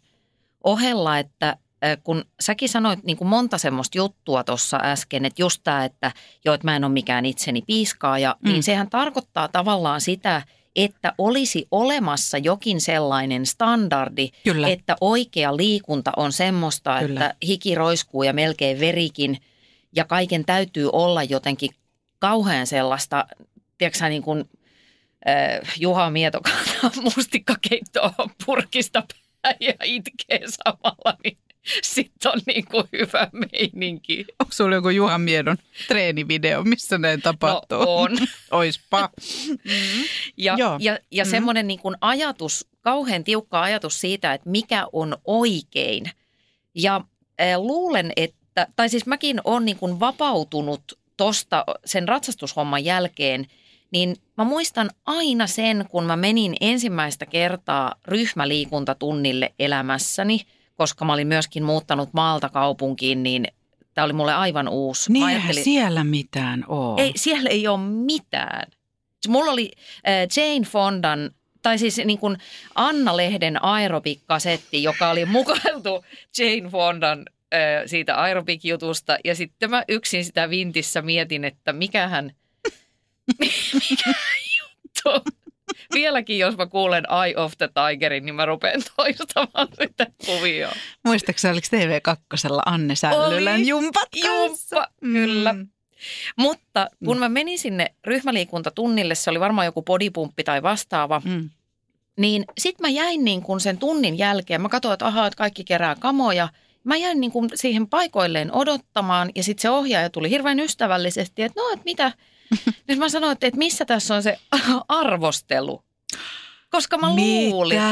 ohella, että kun säkin sanoit niin kuin monta semmoista juttua tuossa äsken, että just tämä, että joo, että mä en ole mikään itseni piiskaaja, niin mm. niin sehän tarkoittaa tavallaan sitä, että olisi olemassa jokin sellainen standardi, Kyllä. että oikea liikunta on semmoista, Kyllä. että hiki roiskuu ja melkein verikin ja kaiken täytyy olla jotenkin kauhean sellaista, tiedätkö niin kuin äh, Juha Mieto *laughs* mustikkakeittoa purkista *laughs* ja itkee samalla, niin *laughs* sitten on niin kuin hyvä meininki. Onko sulla joku Juhan Miedon treenivideo, missä näin tapahtuu? No on. *laughs* Oispa. Mm-hmm. Ja, Joo. ja, ja mm-hmm. semmoinen niin kuin ajatus, kauhean tiukka ajatus siitä, että mikä on oikein. Ja äh, luulen, että, tai siis mäkin olen niin kuin vapautunut tosta sen ratsastushomman jälkeen, niin mä muistan aina sen, kun mä menin ensimmäistä kertaa ryhmäliikuntatunnille elämässäni – koska mä olin myöskin muuttanut maalta kaupunkiin, niin tämä oli mulle aivan uusi. Niin eihän siellä mitään ole. Ei, siellä ei ole mitään. Mulla oli äh, Jane Fondan, tai siis niin kuin Anna-lehden aerobik-kasetti, joka oli *laughs* mukailtu Jane Fondan äh, siitä aerobik-jutusta. Ja sitten mä yksin sitä vintissä mietin, että mikähän, mikä *laughs* juttu *laughs* vieläkin, jos mä kuulen Eye of the Tigerin, niin mä rupean toistamaan *laughs* sitä kuvia. Muistaakseni oliko TV2 Anne Sällylän jumpat Jumppa, mm. kyllä. Mutta kun mä menin sinne ryhmäliikuntatunnille, se oli varmaan joku bodypumppi tai vastaava, mm. niin sit mä jäin niin kuin sen tunnin jälkeen, mä katsoin, että ahaa, että kaikki kerää kamoja. Mä jäin niin kuin siihen paikoilleen odottamaan ja sitten se ohjaaja tuli hirveän ystävällisesti, että no, että mitä – nyt mä sanoin, että, missä tässä on se *laughs* arvostelu. Koska mä luulin, Mitä?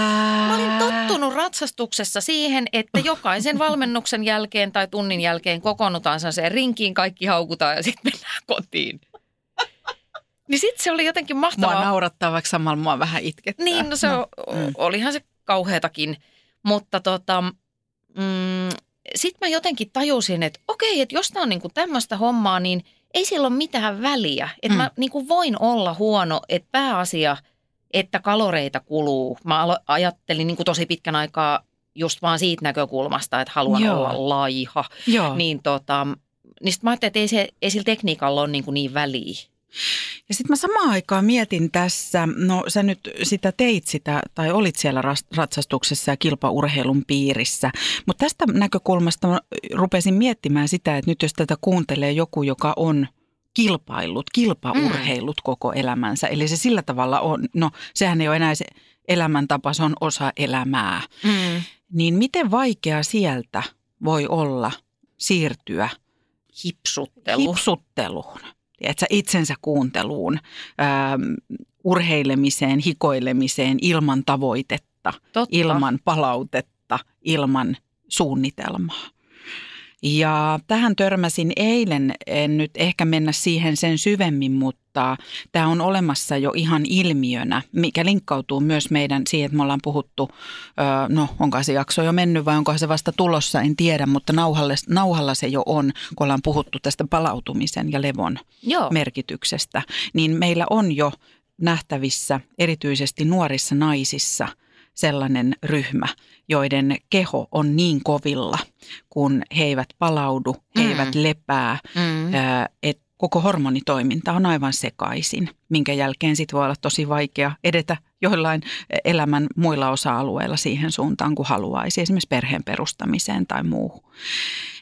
mä olin tottunut ratsastuksessa siihen, että jokaisen valmennuksen jälkeen tai tunnin jälkeen kokoonnutaan se rinkiin, kaikki haukutaan ja sitten mennään kotiin. Niin sitten se oli jotenkin mahtavaa. Mua naurattaa, vaikka samalla mua vähän itkettää. Niin, no se no. mm. olihan se kauheatakin. Mutta tota, mm, sitten mä jotenkin tajusin, että okei, että jos tämä on niinku tämmöistä hommaa, niin – ei sillä ole mitään väliä. Että mm. mä niin kuin voin olla huono, että pääasia, että kaloreita kuluu. Mä ajattelin niin kuin tosi pitkän aikaa just vaan siitä näkökulmasta, että haluan Joo. olla laiha. Joo. Niin, tota, niin sitten mä ajattelin, että ei, se, ei sillä tekniikalla ole niin, kuin niin väliä. Ja sitten mä samaan aikaan mietin tässä, no sä nyt sitä teit sitä, tai olit siellä ratsastuksessa ja kilpaurheilun piirissä, mutta tästä näkökulmasta mä rupesin miettimään sitä, että nyt jos tätä kuuntelee joku, joka on kilpaillut, kilpaurheilut mm. koko elämänsä, eli se sillä tavalla on, no sehän ei ole enää se elämäntapa, se on osa elämää, mm. niin miten vaikea sieltä voi olla siirtyä hipsutteluun? hipsutteluun että itsensä kuunteluun, ähm, urheilemiseen, hikoilemiseen ilman tavoitetta, Totta. ilman palautetta, ilman suunnitelmaa. Ja tähän törmäsin eilen, en nyt ehkä mennä siihen sen syvemmin, mutta tämä on olemassa jo ihan ilmiönä, mikä linkkautuu myös meidän siihen, että me ollaan puhuttu, no onko se jakso jo mennyt vai onko se vasta tulossa, en tiedä, mutta nauhalle, nauhalla se jo on, kun ollaan puhuttu tästä palautumisen ja levon Joo. merkityksestä, niin meillä on jo nähtävissä erityisesti nuorissa naisissa – sellainen ryhmä, joiden keho on niin kovilla, kun he eivät palaudu, he mm. eivät lepää, mm. että koko hormonitoiminta on aivan sekaisin, minkä jälkeen sitten voi olla tosi vaikea edetä joillain elämän muilla osa-alueilla siihen suuntaan, kuin haluaisi, esimerkiksi perheen perustamiseen tai muuhun.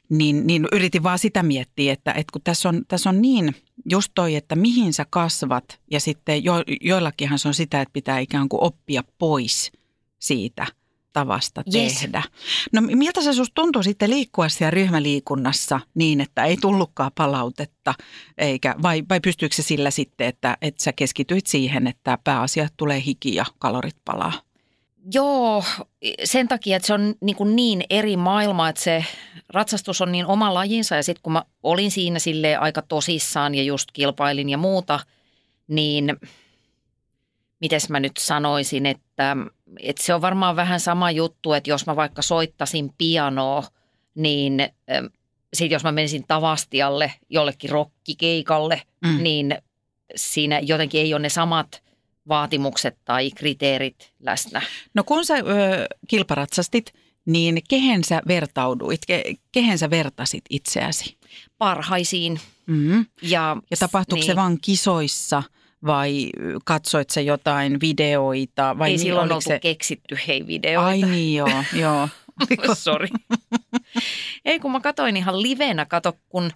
Niin, niin yritin vaan sitä miettiä, että, että kun tässä on, tässä on niin just toi, että mihin sä kasvat ja sitten jo, joillakinhan se on sitä, että pitää ikään kuin oppia pois siitä tavasta yes. tehdä. No miltä se susta tuntuu sitten liikkua siellä ryhmäliikunnassa niin, että ei tullutkaan palautetta, eikä, vai, vai pystyykö se sillä sitten, että, että sä keskityit siihen, että pääasiat tulee hiki ja kalorit palaa? Joo, sen takia, että se on niin, kuin niin eri maailma, että se ratsastus on niin oma lajinsa ja sitten kun mä olin siinä sille aika tosissaan ja just kilpailin ja muuta, niin – miten mä nyt sanoisin, että, että se on varmaan vähän sama juttu, että jos mä vaikka soittasin pianoa, niin ähm, sitten jos mä menisin Tavastialle jollekin rokkikeikalle, mm. niin siinä jotenkin ei ole ne samat vaatimukset tai kriteerit läsnä. No kun sä ö, kilparatsastit, niin kehen sä vertauduit, ke, kehen sä vertasit itseäsi? Parhaisiin. Mm-hmm. Ja, ja tapahtuuko niin. se vaan kisoissa – vai katsoit se jotain videoita? Vai Ei niin, silloin oltu se... keksitty hei videoita. Ai niin joo, joo. *laughs* Sori. *laughs* Ei kun mä katoin ihan livenä, kato kun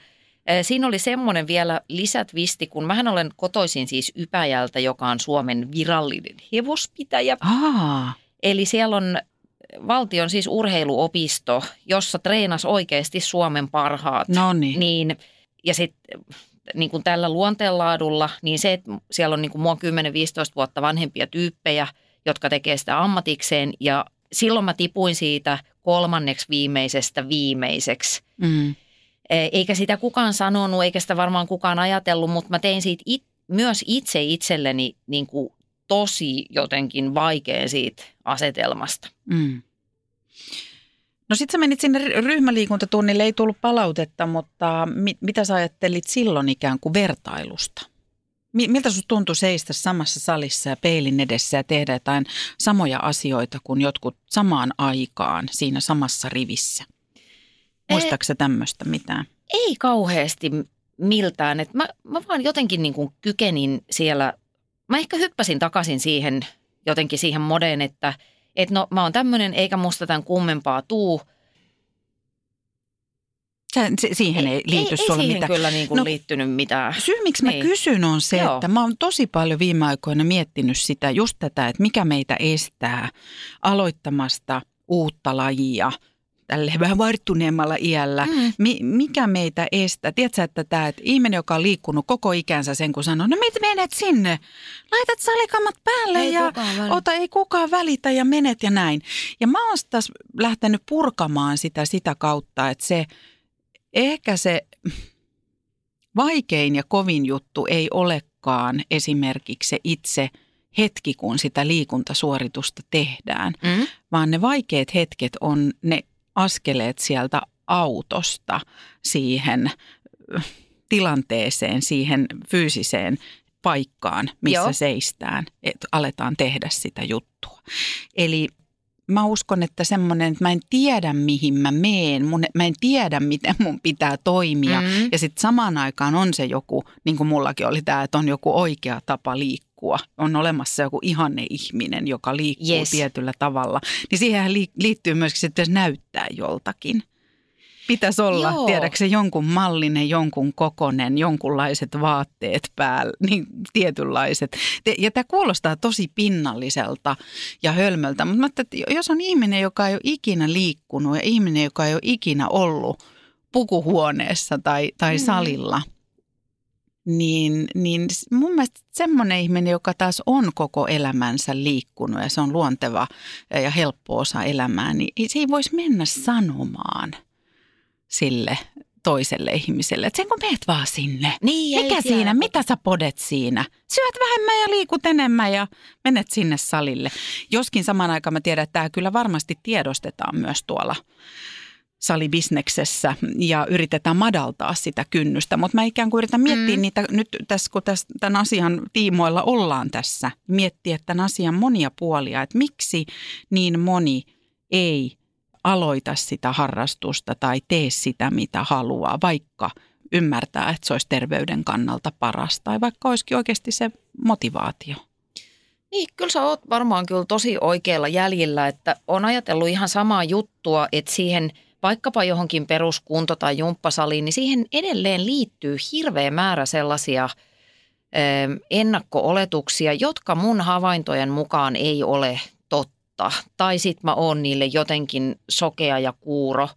Siinä oli semmoinen vielä lisätvisti, kun mähän olen kotoisin siis Ypäjältä, joka on Suomen virallinen hevospitäjä. Aa. Eli siellä on valtion siis urheiluopisto, jossa treenas oikeasti Suomen parhaat. Noniin. Niin, ja sitten niin kuin tällä luonteenlaadulla, niin se, että siellä on niin kuin mua 10-15 vuotta vanhempia tyyppejä, jotka tekee sitä ammatikseen ja silloin mä tipuin siitä kolmanneksi viimeisestä viimeiseksi. Mm. E, eikä sitä kukaan sanonut, eikä sitä varmaan kukaan ajatellut, mutta mä tein siitä it, myös itse itselleni niin kuin tosi jotenkin vaikea siitä asetelmasta. Mm. No sitten sä menit sinne ryhmäliikuntatunnille, ei tullut palautetta, mutta mit, mitä sä ajattelit silloin ikään kuin vertailusta? Miltä sinusta tuntui seistä samassa salissa ja peilin edessä ja tehdä jotain samoja asioita kuin jotkut samaan aikaan siinä samassa rivissä? Muistaako se tämmöistä mitään? Ei kauheasti miltään. Et mä, mä vaan jotenkin niin kuin kykenin siellä, mä ehkä hyppäsin takaisin siihen jotenkin siihen modeen, että – että no mä oon tämmöinen eikä musta tämän kummempaa tuu. Sä, siihen ei, ei liity ei, sulle ei mitään. kyllä niin kuin no, liittynyt mitään. Syy, miksi mä niin. kysyn on se, Joo. että mä oon tosi paljon viime aikoina miettinyt sitä, just tätä, että mikä meitä estää aloittamasta uutta lajia – tälle vähän varttuneemmalla iällä, mm. mi, mikä meitä estää? Tiedätkö, että tämä että ihminen, joka on liikkunut koko ikänsä sen, kun sanoo, no mitä menet sinne? Laitat salikammat päälle ei ja ota, ei kukaan välitä ja menet ja näin. Ja mä oon taas lähtenyt purkamaan sitä sitä kautta, että se ehkä se vaikein ja kovin juttu ei olekaan esimerkiksi se itse hetki, kun sitä liikuntasuoritusta tehdään, mm. vaan ne vaikeat hetket on ne askeleet sieltä autosta siihen tilanteeseen, siihen fyysiseen paikkaan, missä Joo. seistään, että aletaan tehdä sitä juttua. Eli mä uskon, että semmoinen, että mä en tiedä mihin mä meen, mun, mä en tiedä miten mun pitää toimia. Mm-hmm. Ja sitten samaan aikaan on se joku, niin kuin mullakin oli tämä, että on joku oikea tapa liikkua liikkua, on olemassa joku ihanne ihminen, joka liikkuu yes. tietyllä tavalla, niin siihen liittyy myöskin se, että näyttää joltakin. Pitäisi olla, Joo. tiedätkö jonkun mallinen, jonkun kokonen, jonkunlaiset vaatteet päällä, *laughs* niin tietynlaiset. Ja tämä kuulostaa tosi pinnalliselta ja hölmöltä, mutta mä että jos on ihminen, joka ei ole ikinä liikkunut ja ihminen, joka ei ole ikinä ollut pukuhuoneessa tai, tai mm. salilla – niin, niin mun mielestä semmoinen ihminen, joka taas on koko elämänsä liikkunut ja se on luonteva ja helppo osa elämää, niin se ei voisi mennä sanomaan sille toiselle ihmiselle. Että sen kun meet vaan sinne. Niin, Mikä siinä? Mitä sä podet siinä? Syöt vähemmän ja liikut enemmän ja menet sinne salille. Joskin samaan aikaan mä tiedän, että tämä kyllä varmasti tiedostetaan myös tuolla salibisneksessä ja yritetään madaltaa sitä kynnystä. Mutta mä ikään kuin yritän miettiä mm. niitä nyt tässä, kun tässä, tämän asian tiimoilla ollaan tässä, miettiä tämän asian monia puolia, että miksi niin moni ei aloita sitä harrastusta tai tee sitä, mitä haluaa, vaikka ymmärtää, että se olisi terveyden kannalta paras tai vaikka olisikin oikeasti se motivaatio. Niin, kyllä sä oot varmaan kyllä tosi oikealla jäljellä, että on ajatellut ihan samaa juttua, että siihen vaikkapa johonkin peruskunto- tai jumppasaliin, niin siihen edelleen liittyy hirveä määrä sellaisia ennakko-oletuksia, jotka mun havaintojen mukaan ei ole totta. Tai sit mä oon niille jotenkin sokea ja kuuro.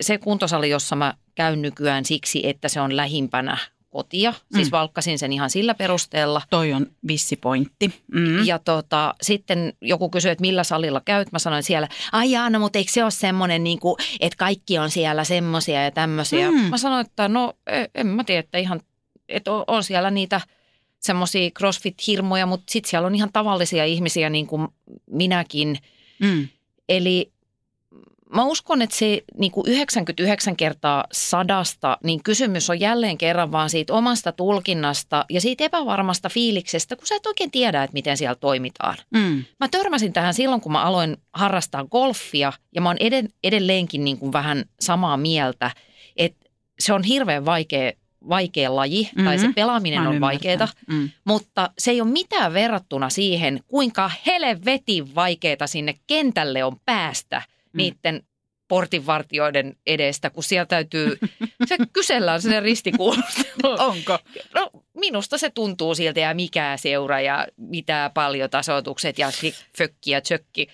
Se kuntosali, jossa mä käyn nykyään siksi, että se on lähimpänä kotia. Siis mm. valkkasin sen ihan sillä perusteella. Toi on vissi pointti. Mm. Ja tota, sitten joku kysyi, että millä salilla käyt. Mä sanoin siellä, ai Jaana, mutta eikö se ole semmoinen, niin kuin, että kaikki on siellä semmoisia ja tämmöisiä. Mm. Mä sanoin, että no e, en mä tiedä, että ihan, että on siellä niitä semmoisia crossfit-hirmoja, mutta sitten siellä on ihan tavallisia ihmisiä niin kuin minäkin. Mm. Eli mä uskon, että se niin kuin 99 kertaa sadasta, niin kysymys on jälleen kerran vaan siitä omasta tulkinnasta ja siitä epävarmasta fiiliksestä, kun sä et oikein tiedä, että miten siellä toimitaan. Mm. Mä törmäsin tähän silloin, kun mä aloin harrastaa golfia ja mä oon edelleenkin niin kuin vähän samaa mieltä, että se on hirveän vaikea vaikea laji mm-hmm. tai se mm-hmm. pelaaminen on vaikeaa, mm. mutta se ei ole mitään verrattuna siihen, kuinka helvetin vaikeaa sinne kentälle on päästä – Mm. niiden portinvartioiden edestä, kun siellä täytyy, *laughs* se kysellään sen ristikuulustelu. Onko? No minusta se tuntuu siltä ja mikä seura ja mitä paljon tasoitukset ja fökki ja tsökki.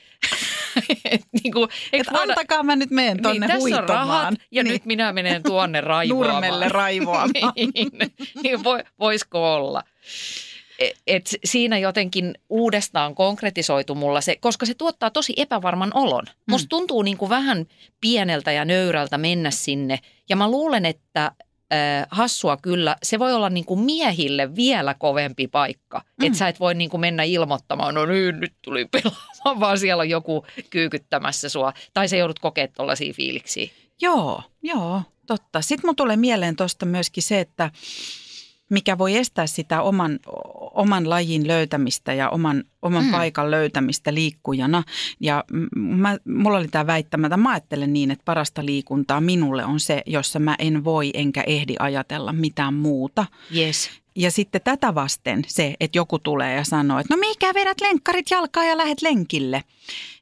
*laughs* et niin kuin, et voida... Antakaa mä nyt menen tonne niin, tässä on rahat ja niin. nyt minä menen tuonne *laughs* raivoamaan. Nurmelle raivoamaan. niin, niin voisiko olla? Et siinä jotenkin uudestaan konkretisoitu mulla se, koska se tuottaa tosi epävarman olon. Mm. Musta tuntuu niin kuin vähän pieneltä ja nöyrältä mennä sinne ja mä luulen, että äh, hassua kyllä, se voi olla niin kuin miehille vielä kovempi paikka. Mm. Että sä et voi niin kuin mennä ilmoittamaan, no nyt, nyt tuli pelaamaan, *laughs* vaan siellä on joku kyykyttämässä sua. Tai se joudut kokemaan tuollaisia fiiliksiä. Joo, joo, totta. Sitten mun tulee mieleen tuosta myöskin se, että mikä voi estää sitä oman, oman lajin löytämistä ja oman, oman mm. paikan löytämistä liikkujana. Ja mä, mulla oli tämä väittämättä, mä ajattelen niin, että parasta liikuntaa minulle on se, jossa mä en voi enkä ehdi ajatella mitään muuta. Yes. Ja sitten tätä vasten se, että joku tulee ja sanoo, että no mikä vedät lenkkarit jalkaa ja lähet lenkille.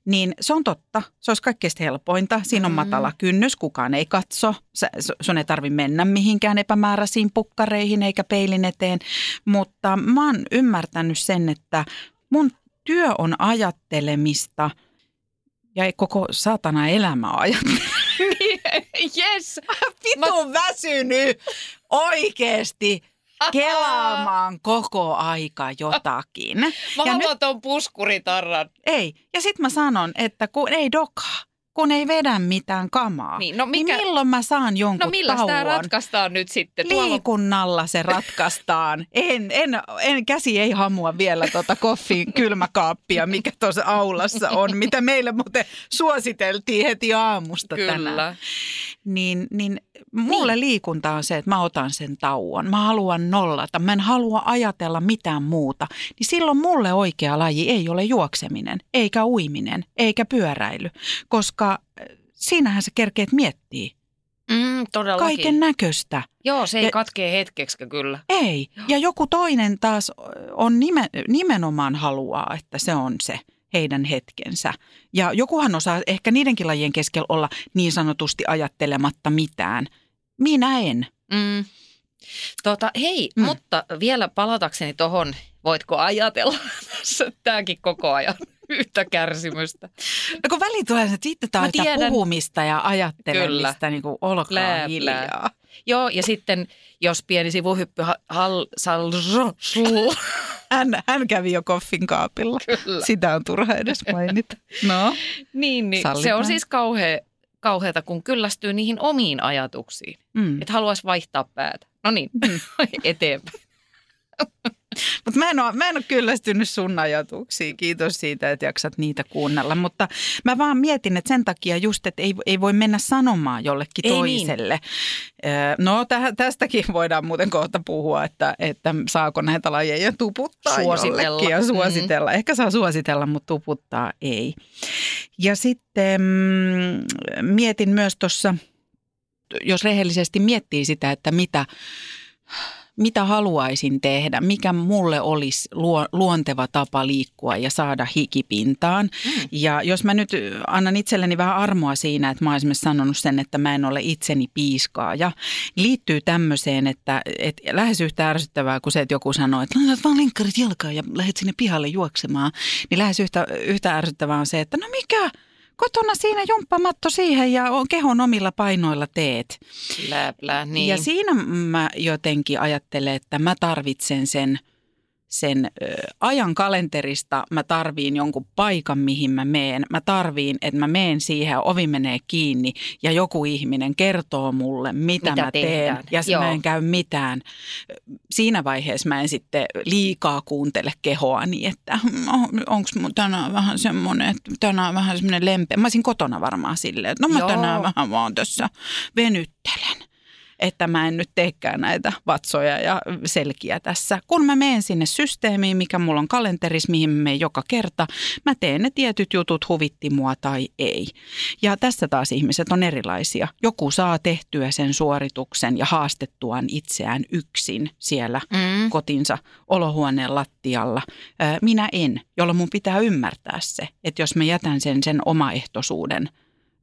Niin se on totta. Se olisi kaikkein helpointa. Siinä on mm. matala kynnys, kukaan ei katso. sun ei tarvi mennä mihinkään epämääräisiin pukkareihin eikä peilin eteen. Mutta mä oon ymmärtänyt sen, että mun työ on ajattelemista ja koko saatana elämä ajattelemista. *laughs* yes! Vitun mä... väsynyt oikeesti kelaamaan koko aika jotakin. Mä ja haluan nyt... ton puskuritarran. Ei. Ja sitten mä sanon, että kun ei dokaa kun ei vedä mitään kamaa. Niin, no mikä... niin milloin mä saan jonkun No millä tämä ratkaistaan nyt sitten? Liikunnalla se ratkaistaan. en, en, en, käsi ei hamua vielä tuota koffin kylmäkaappia, mikä tuossa aulassa on, mitä meille muuten suositeltiin heti aamusta Kyllä. tänään. Niin, niin mulle niin. liikunta on se, että mä otan sen tauon. Mä haluan nollata, mä en halua ajatella mitään muuta. Niin silloin mulle oikea laji ei ole juokseminen, eikä uiminen, eikä pyöräily, koska äh, siinähän sä kerkeet miettii. Mm, todellakin. Kaiken näköistä. Joo, se ei ja, katkee hetkeksi kyllä. Ei. Joo. Ja joku toinen taas on nimen, nimenomaan haluaa, että se on se heidän hetkensä. Ja jokuhan osaa ehkä niidenkin lajien keskellä olla niin sanotusti ajattelematta mitään. Minä en. Mm. Tota, hei, mm. mutta vielä palatakseni tuohon, voitko ajatella *laughs* tässä tämäkin koko ajan? *laughs* yhtä kärsimystä. No kun väliin tulee se, että vittu, tää Mä on yhtä tiedän. puhumista ja ajattelemista, Kyllä. niin kuin olkaa Plää, hiljaa. Joo, ja sitten jos pieni sivuhyppy ha- hal, sal, ro- *laughs* sl- Hän, hän kävi jo koffin kaapilla. Kyllä. Sitä on turha edes mainita. No. *laughs* niin, niin se on siis kauhea, kauheata, kun kyllästyy niihin omiin ajatuksiin. Mm. Että haluaisi vaihtaa päätä. No niin, *laughs* eteenpäin. Mutta mä en, ole, mä en ole kyllästynyt sun ajatuksiin. Kiitos siitä, että jaksat niitä kuunnella. Mutta mä vaan mietin, että sen takia just, että ei, ei voi mennä sanomaan jollekin Ei niin. toiselle. Öö, No täh, tästäkin voidaan muuten kohta puhua, että, että saako näitä lajeja tuputtaa Suositella. jollekin ja suositella. Ehkä saa suositella, mutta tuputtaa ei. Ja sitten mm, mietin myös tuossa, jos rehellisesti miettii sitä, että mitä mitä haluaisin tehdä, mikä mulle olisi luo, luonteva tapa liikkua ja saada hikipintaan. Mm. Ja jos mä nyt annan itselleni vähän armoa siinä, että mä oon esimerkiksi sanonut sen, että mä en ole itseni piiskaaja, liittyy tämmöiseen, että, että lähes yhtä ärsyttävää kuin se, että joku sanoo, että laitat vaan lenkkarit jalkaan ja lähdet sinne pihalle juoksemaan, niin lähes yhtä, yhtä ärsyttävää on se, että no mikä, kotona siinä jumppamatto siihen ja on kehon omilla painoilla teet. Plää, niin. Ja siinä mä jotenkin ajattelen, että mä tarvitsen sen, sen ö, ajan kalenterista, mä tarviin jonkun paikan, mihin mä meen. Mä tarviin, että mä meen siihen ovi menee kiinni ja joku ihminen kertoo mulle, mitä, Mitä mä teen. tehdään. Ja Joo. mä en käy mitään. Siinä vaiheessa mä en sitten liikaa kuuntele kehoani, että onko mun tänään vähän semmoinen, että tänään on vähän semmoinen lempeä. Mä olisin kotona varmaan silleen, että no mä Joo. tänään vähän vaan tässä venyttelen että mä en nyt teekään näitä vatsoja ja selkiä tässä. Kun mä menen sinne systeemiin, mikä mulla on kalenterissa, mihin mä menen joka kerta, mä teen ne tietyt jutut, huvitti mua tai ei. Ja tässä taas ihmiset on erilaisia. Joku saa tehtyä sen suorituksen ja haastettuaan itseään yksin siellä Mm. kotinsa olohuoneen lattialla. Minä en, jolloin mun pitää ymmärtää se, että jos mä jätän sen sen omaehtoisuuden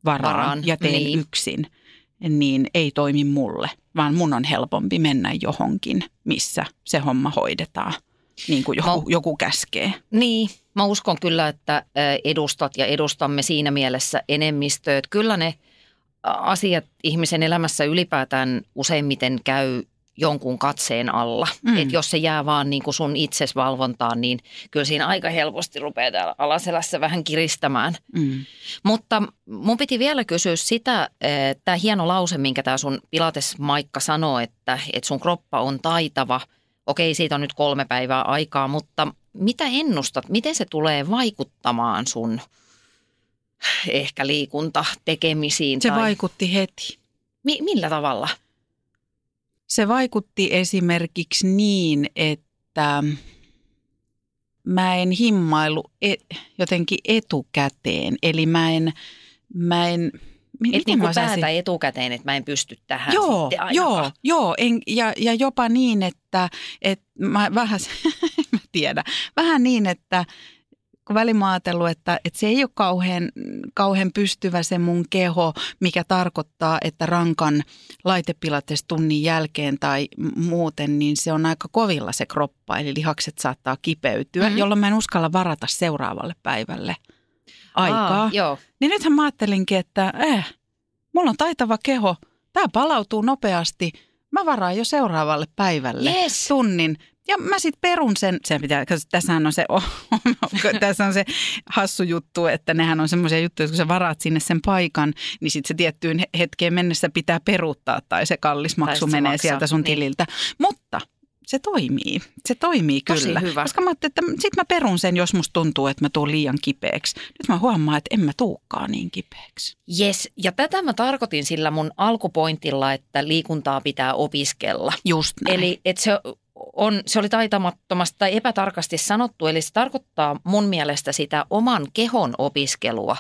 varaan, Varaan, ja teen niin. yksin, niin ei toimi mulle, vaan mun on helpompi mennä johonkin, missä se homma hoidetaan, niin kuin joku, Mä- joku käskee. Niin, mä uskon kyllä, että edustat ja edustamme siinä mielessä enemmistöä. Että kyllä ne asiat ihmisen elämässä ylipäätään useimmiten käy jonkun katseen alla. Mm. Että jos se jää vaan niin kuin sun itsesvalvontaan, niin kyllä siinä aika helposti rupeaa täällä alaselässä vähän kiristämään. Mm. Mutta mun piti vielä kysyä sitä, tämä hieno lause, minkä tämä sun Pilates-maikka sanoo, että, että sun kroppa on taitava. Okei, siitä on nyt kolme päivää aikaa, mutta mitä ennustat, miten se tulee vaikuttamaan sun ehkä liikunta tekemisiin? Se tai vaikutti heti. mi- millä tavalla? Se vaikutti esimerkiksi niin, että mä en himmailu et, jotenkin etukäteen. Eli mä en, mä en Et miten niin osaisin- päätä etukäteen, että mä en pysty tähän Joo, sitten ainakaan. joo, joo. En, ja, ja jopa niin, että, että mä vähän, *laughs* mä tiedä, vähän niin, että välillä ajatellut, että, että se ei ole kauhean, kauhean pystyvä se mun keho, mikä tarkoittaa, että rankan laitepilates tunnin jälkeen tai muuten, niin se on aika kovilla se kroppa, eli lihakset saattaa kipeytyä, Mhm. mm-hmm. jolloin mä en uskalla varata seuraavalle päivälle aikaa. Aa, joo. Niin nythän mä ajattelinkin, että eh, mulla on taitava keho, tämä palautuu nopeasti, mä varaan jo seuraavalle päivälle Yes. tunnin. Ja mä sitten perun sen, sen pitää, koska tässähän on se, *laughs* tässä on se hassu juttu, että nehän on semmoisia juttuja, että kun sä varaat sinne sen paikan, niin sitten se tiettyyn he- hetkeen mennessä pitää peruuttaa tai se kallis maksu se menee maksaa, sieltä sun niin. tililtä. Mutta se toimii. Se toimii Tosi kyllä. hyvä. Koska mä ajattelin, että sit mä perun sen, jos musta tuntuu, että mä tuun liian kipeäksi. Nyt mä huomaan, että en mä tuukaan niin kipeäksi. Yes, ja tätä mä tarkoitin sillä mun alkupointilla, että liikuntaa pitää opiskella. Just näin. Eli että se, on, se oli taitamattomasti tai epätarkasti sanottu, eli se tarkoittaa mun mielestä sitä oman kehon opiskelua.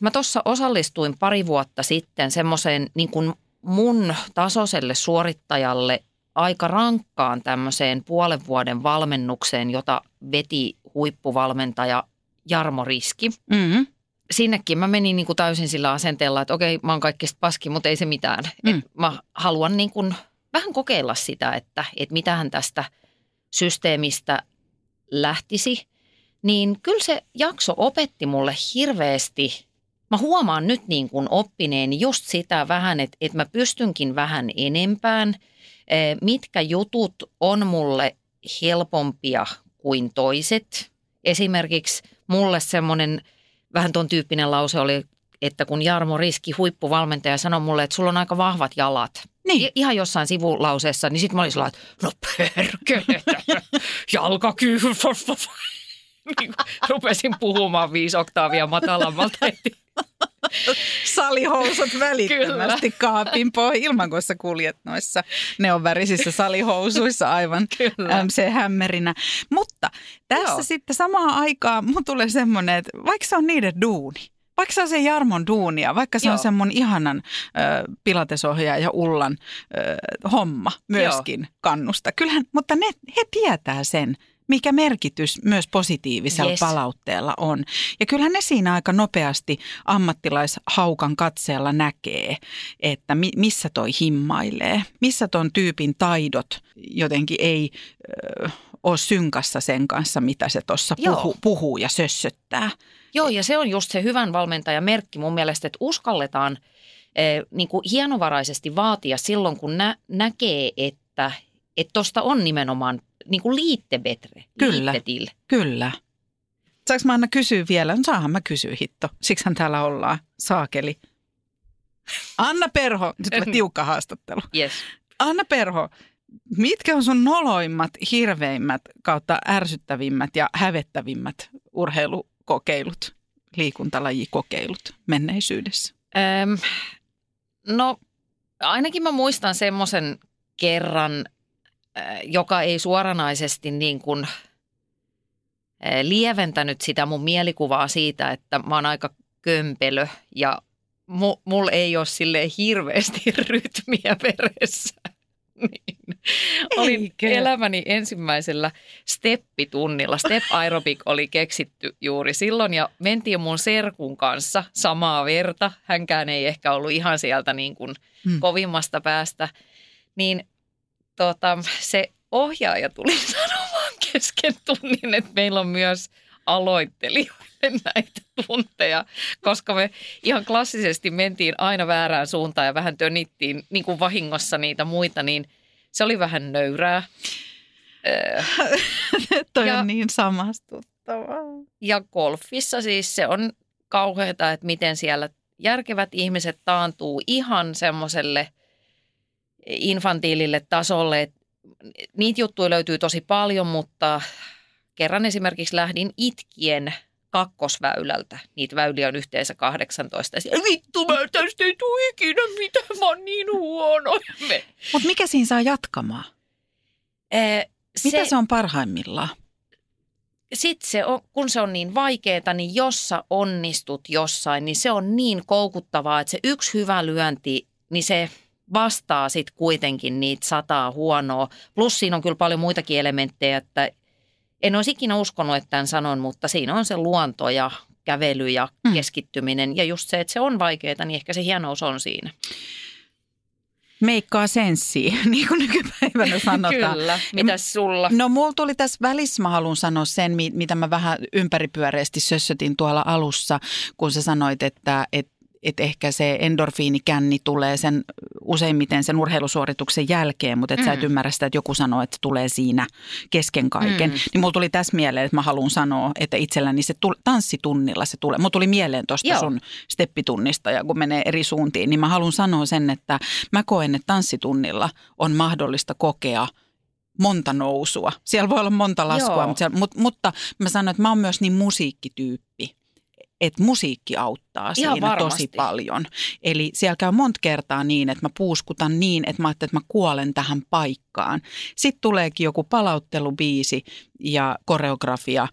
Mä tuossa osallistuin pari vuotta sitten semmoiseen niin kuin mun tasoiselle suorittajalle aika rankkaan tämmöiseen puolen vuoden valmennukseen, jota veti huippuvalmentaja Jarmo Riski. Mm-hmm. Sinnekin mä menin niin kuin täysin sillä asenteella, että okei, mä oon kaikista paski, mutta ei se mitään. Mm. Et mä haluan niin kuin vähän kokeilla sitä, että, että mitähän tästä systeemistä lähtisi. niin kyllä se jakso opetti mulle hirveästi. Mä huomaan nyt niin kuin oppineeni just sitä vähän, että, että mä pystynkin vähän enempään. Mitkä jutut on mulle helpompia kuin toiset. Esimerkiksi mulle semmoinen vähän ton tyyppinen lause oli, että kun Jarmo Riski, huippuvalmentaja, sanoi mulle, että sulla on aika vahvat jalat. Niin. I- ihan jossain sivulauseessa, niin sitten mä olin sellainen, että no perkele, *laughs* jalkakyy. *laughs* niin rupesin puhumaan viisi oktaavia matalammalta. Salihousut välittömästi kaapin pohja ilman, kun sä kuljet noissa neonvärisissä salihousuissa aivan Kyllä. MC-hämmerinä. Mutta tässä Joo. sitten samaan aikaan mun tulee semmoinen, että vaikka se on niiden duuni, vaikka se on se Jarmon duunia, vaikka se Joo. on mun ihanan ö, pilatesohjaaja Ullan ö, homma myöskin Joo. kannusta. Kyllähän, mutta ne, he tietää sen, mikä merkitys myös positiivisella Yes. palautteella on. Ja kyllähän ne siinä aika nopeasti ammattilaishaukan katseella näkee, että mi, missä toi himmailee, missä ton tyypin taidot jotenkin ei ö, ole synkassa sen kanssa, mitä se tuossa Joo. puhu, puhuu ja sössöttää. Joo, ja se on just se hyvän valmentajan merkki mun mielestä, että uskalletaan eh, niin kuin hienovaraisesti vaatia silloin, kun nä- näkee, että tuosta on nimenomaan niin kuin liittebetre, Kyllä. liittetil. Kyllä. Saanko mä Anna kysyä vielä? No saahan mä kysyä hitto. Siksihän täällä ollaan. Saakeli. Anna Perho, nyt tulee tiukka haastattelu. Yes. Anna Perho, mitkä on sun noloimmat, hirveimmät kautta ärsyttävimmät ja hävettävimmät urheilukokeilut, liikuntalajikokeilut menneisyydessä? Öm, no ainakin mä muistan semmoisen kerran, joka ei suoranaisesti niin kuin lieventänyt sitä mun mielikuvaa siitä, että mä oon aika kömpelö ja mu, mulla ei ole sille hirveästi *laughs* rytmiä veressä. *laughs* Niin. Olin Eikö? elämäni ensimmäisellä steppitunnilla. Step aerobic oli keksitty juuri silloin ja mentiin mun serkun kanssa samaa verta. Hänkään ei ehkä ollut ihan sieltä niin kuin Hmm. kovimmasta päästä. Niin tota, se ohjaaja tuli *laughs* sanomaan kesken tunnin, että meillä on myös aloittelijoille *laughs* näitä tunteja, koska me ihan klassisesti mentiin aina väärään suuntaan ja vähän tönittiin niin kuin vahingossa niitä muita, niin se oli vähän nöyrää. *laughs* Toi Ja- on niin samastuttavaa. Ja golfissa siis se on kauheata, että miten siellä järkevät ihmiset taantuu ihan semmoiselle infantiilille tasolle. että Niitä juttuja löytyy tosi paljon, mutta kerran esimerkiksi lähdin itkien kakkosväylältä. Niitä väyliä on yhteensä 18. Ja vittu, mä tästä ei tule ikinä mitään, mä oon niin huono. *laughs* Mutta mikä siinä saa jatkamaan? Eh, Mitä se, se on parhaimmillaan? sitten se on, kun se on niin vaikeaa, niin jos sä onnistut jossain, niin se on niin koukuttavaa, että se yksi hyvä lyönti, niin se vastaa sitten kuitenkin niitä sataa huonoa. Plus siinä on kyllä paljon muitakin elementtejä, että en olisi ikinä uskonut, että tämän sanon, mutta siinä on se luonto ja kävely ja Mm. keskittyminen. Ja just se, että se on vaikeaa, niin ehkä se hienous on siinä. Meikkaa senssiä, *laughs* niin kuin nykypäivänä sanotaan. Kyllä. Mitäs sulla? No mulla tuli tässä välissä, mä haluan sanoa sen, mi- mitä mä vähän ympäripyöreästi sössötin tuolla alussa, kun sä sanoit, että et, et ehkä se endorfiinikänni tulee sen useimmiten sen urheilusuorituksen jälkeen, mutta et sä et Mm. ymmärrä sitä, että joku sanoo, että se tulee siinä kesken kaiken. Mm. Niin mulla tuli tässä mieleen, että mä haluan sanoa, että itselläni se tul- tanssitunnilla se tulee. Mulla tuli mieleen tuosta sun steppitunnista ja kun menee eri suuntiin, niin mä haluan sanoa sen, että mä koen, että tanssitunnilla on mahdollista kokea monta nousua. Siellä voi olla monta laskua, Joo. mutta, siellä, mut, mutta mä sanon, että mä oon myös niin musiikkityyppi, että musiikki auttaa Ihan siinä tosi varmasti. paljon. Eli siellä käy monta kertaa niin, että mä puuskutan niin, että mä ajattelen, että mä kuolen tähän paikkaan. Sitten tuleekin joku palauttelubiisi ja koreografia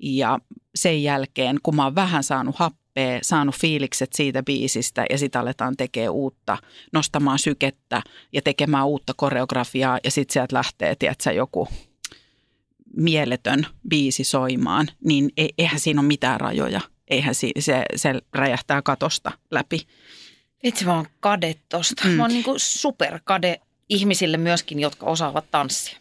ja sen jälkeen, kun mä oon vähän saanut happea, saanut fiilikset siitä biisistä ja sitten aletaan tekemään uutta, nostamaan sykettä ja tekemään uutta koreografiaa ja sitten sieltä lähtee, tiedätkö, joku mieletön biisi soimaan, niin e- eihän siinä ole mitään rajoja. Eihän si- se, se räjähtää katosta läpi. Itse mä oon kade tosta. Mm. Mä oon niinku superkade ihmisille myöskin, jotka osaavat tanssia.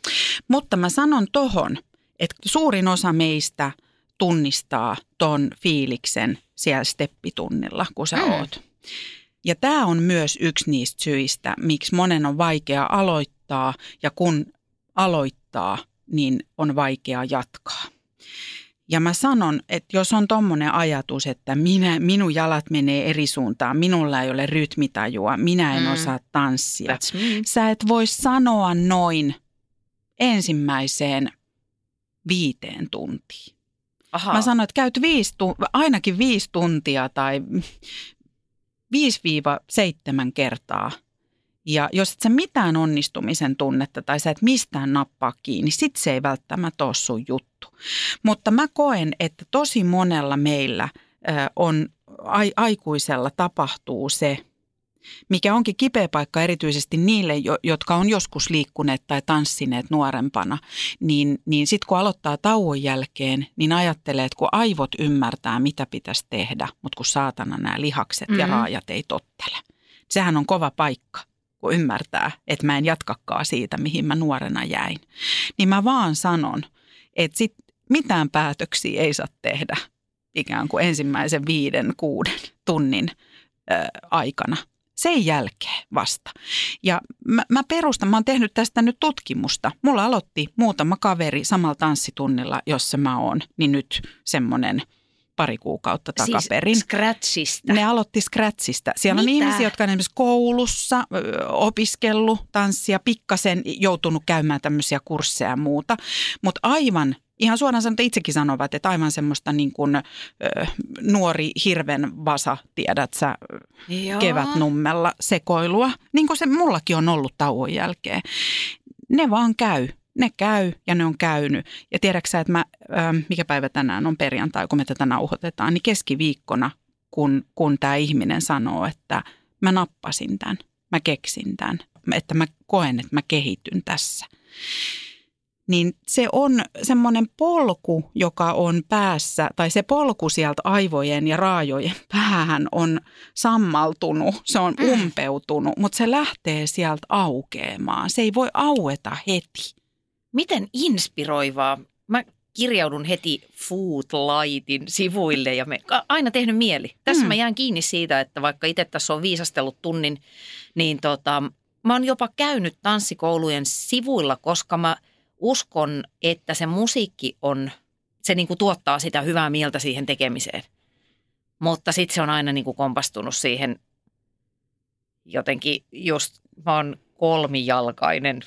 Mutta mä sanon tohon, että suurin osa meistä tunnistaa ton fiiliksen siellä steppitunnilla, kun sä Mm. oot. Ja tämä on myös yksi niistä syistä, miksi monen on vaikea aloittaa ja kun aloittaa, niin on vaikea jatkaa. Ja mä sanon, että jos on tommonen ajatus, että minä, minun jalat menee eri suuntaan, minulla ei ole rytmitajua, minä en Mm. osaa tanssia. That's me. Sä et voi sanoa noin ensimmäiseen viiteen tuntiin. Aha. Mä sanoin, että käyt viisi ainakin viisi tuntia tai 5-7 kertaa. Ja jos et sä mitään onnistumisen tunnetta tai sä et mistään nappaa kiinni, sit se ei välttämättä ole sun juttu. Mutta mä koen, että tosi monella meillä on ai- aikuisella tapahtuu se, mikä onkin kipeä paikka erityisesti niille, jo- jotka on joskus liikkuneet tai tanssineet nuorempana, niin, niin sitten kun aloittaa tauon jälkeen, niin ajattelee, että kun aivot ymmärtää, mitä pitäisi tehdä, mutta kun saatana nämä lihakset ja Mhm. raajat ei tottele. Sehän on kova paikka, kun ymmärtää, että mä en jatkakaan siitä, mihin mä nuorena jäin. Niin mä vaan sanon, että sit mitään päätöksiä ei saa tehdä ikään kuin ensimmäisen viiden, kuuden tunnin ö, aikana. Sen jälkeen vasta. Ja mä, mä perustan, mä oon tehnyt tästä nyt tutkimusta. Mulla aloitti muutama kaveri samalla tanssitunnilla, jossa mä oon, niin nyt semmoinen pari kuukautta takaperin. Siis scratchista. Ne aloitti scratchista. Siellä on Mitä? ihmisiä, jotka on esimerkiksi koulussa opiskellut tanssia, pikkasen joutunut käymään tämmöisiä kursseja ja muuta. Mutta aivan, ihan suoraan sanotaan itsekin sanovat, että aivan semmoista niin kuin ö, nuori hirven vasa, tiedät sä, Joo. kevätnummella sekoilua. Niin kuin se mullakin on ollut tauon jälkeen. Ne vaan käy. Ne käy ja ne on käynyt. Ja tiedätkö sä, että mä, mikä päivä tänään on perjantai, kun me tätä nauhoitetaan, niin keskiviikkona, kun, kun tämä ihminen sanoo, että mä nappasin tämän, mä keksin tämän, että mä koen, että mä kehityn tässä. Niin se on semmoinen polku, joka on päässä, tai se polku sieltä aivojen ja raajojen *laughs* päähän on sammaltunut, se on Mm. umpeutunut, mutta se lähtee sieltä aukeamaan. Se ei voi aueta heti. Miten inspiroivaa. Mä kirjaudun heti Foodlightin sivuille ja me aina tehnyt mieli. Tässä Mm. mä jään kiinni siitä, että vaikka itse tässä on viisastellut tunnin, niin tota, mä oon jopa käynyt tanssikoulujen sivuilla, koska mä uskon, että se musiikki on, se niinku tuottaa sitä hyvää mieltä siihen tekemiseen. Mutta sitten se on aina niinku kompastunut siihen jotenkin just, mä oon kolmijalkainen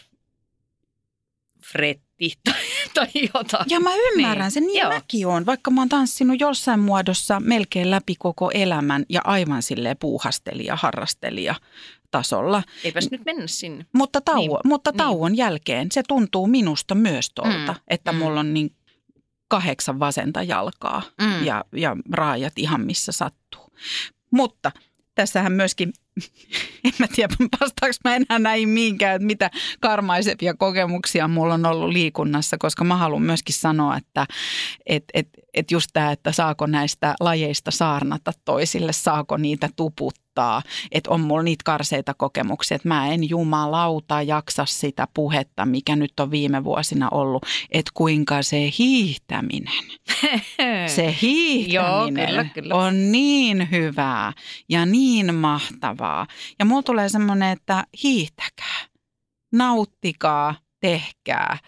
fretti *laughs* tai, tai jotain. Ja mä ymmärrän Niin, sen, niin joo. mäkin oon, vaikka mä oon tanssinut jossain muodossa melkein läpi koko elämän ja aivan silleen puuhastelija, harrastelija tasolla. Eipäs nyt mennä sinne. Mutta, tauo, Niin, mutta niin. tauon jälkeen se tuntuu minusta myös tuolta, Mm, että mm. mulla on niin kahdeksan vasenta jalkaa Mm. ja, ja raajat ihan missä sattuu. Mutta tässähän myöskin, *laughs* en mä tiedä vastaaks mä enää näihin mihinkään, että mitä karmaisevia kokemuksia mulla on ollut liikunnassa, koska mä haluan myöskin sanoa, että et, et, et just tämä, että saako näistä lajeista saarnata toisille, saako niitä tuputtaa, että on mulla niitä karseita kokemuksia, että mä en jumalauta jaksa sitä puhetta, mikä nyt on viime vuosina ollut, että kuinka se hiihtäminen *laughs* se hiihtäminen Joo, kyllä, kyllä. on niin hyvää ja niin mahtavaa. Ja mulla tulee semmoinen, että hiihtäkää, nauttikaa, tehkää.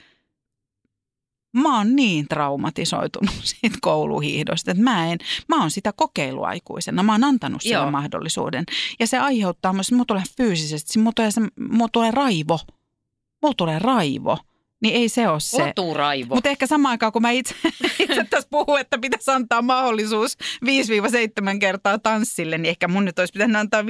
Mä oon niin traumatisoitunut *laughs* siitä kouluhiihdosta, että mä en, mä oon sitä kokeiluaikuisena. Mä oon antanut sille Joo. mahdollisuuden. Ja se aiheuttaa myös, mulla tulee fyysisesti, mulla tulee, mulla tulee raivo. Mulla tulee raivo. Niin ei se ole se. Oturaivo. Mutta ehkä samaan aikaan, kun mä itse, *laughs* itse tässä puhun, että pitäisi antaa mahdollisuus 5-7 kertaa tanssille, niin ehkä mun nyt olisi pitänyt antaa 5-7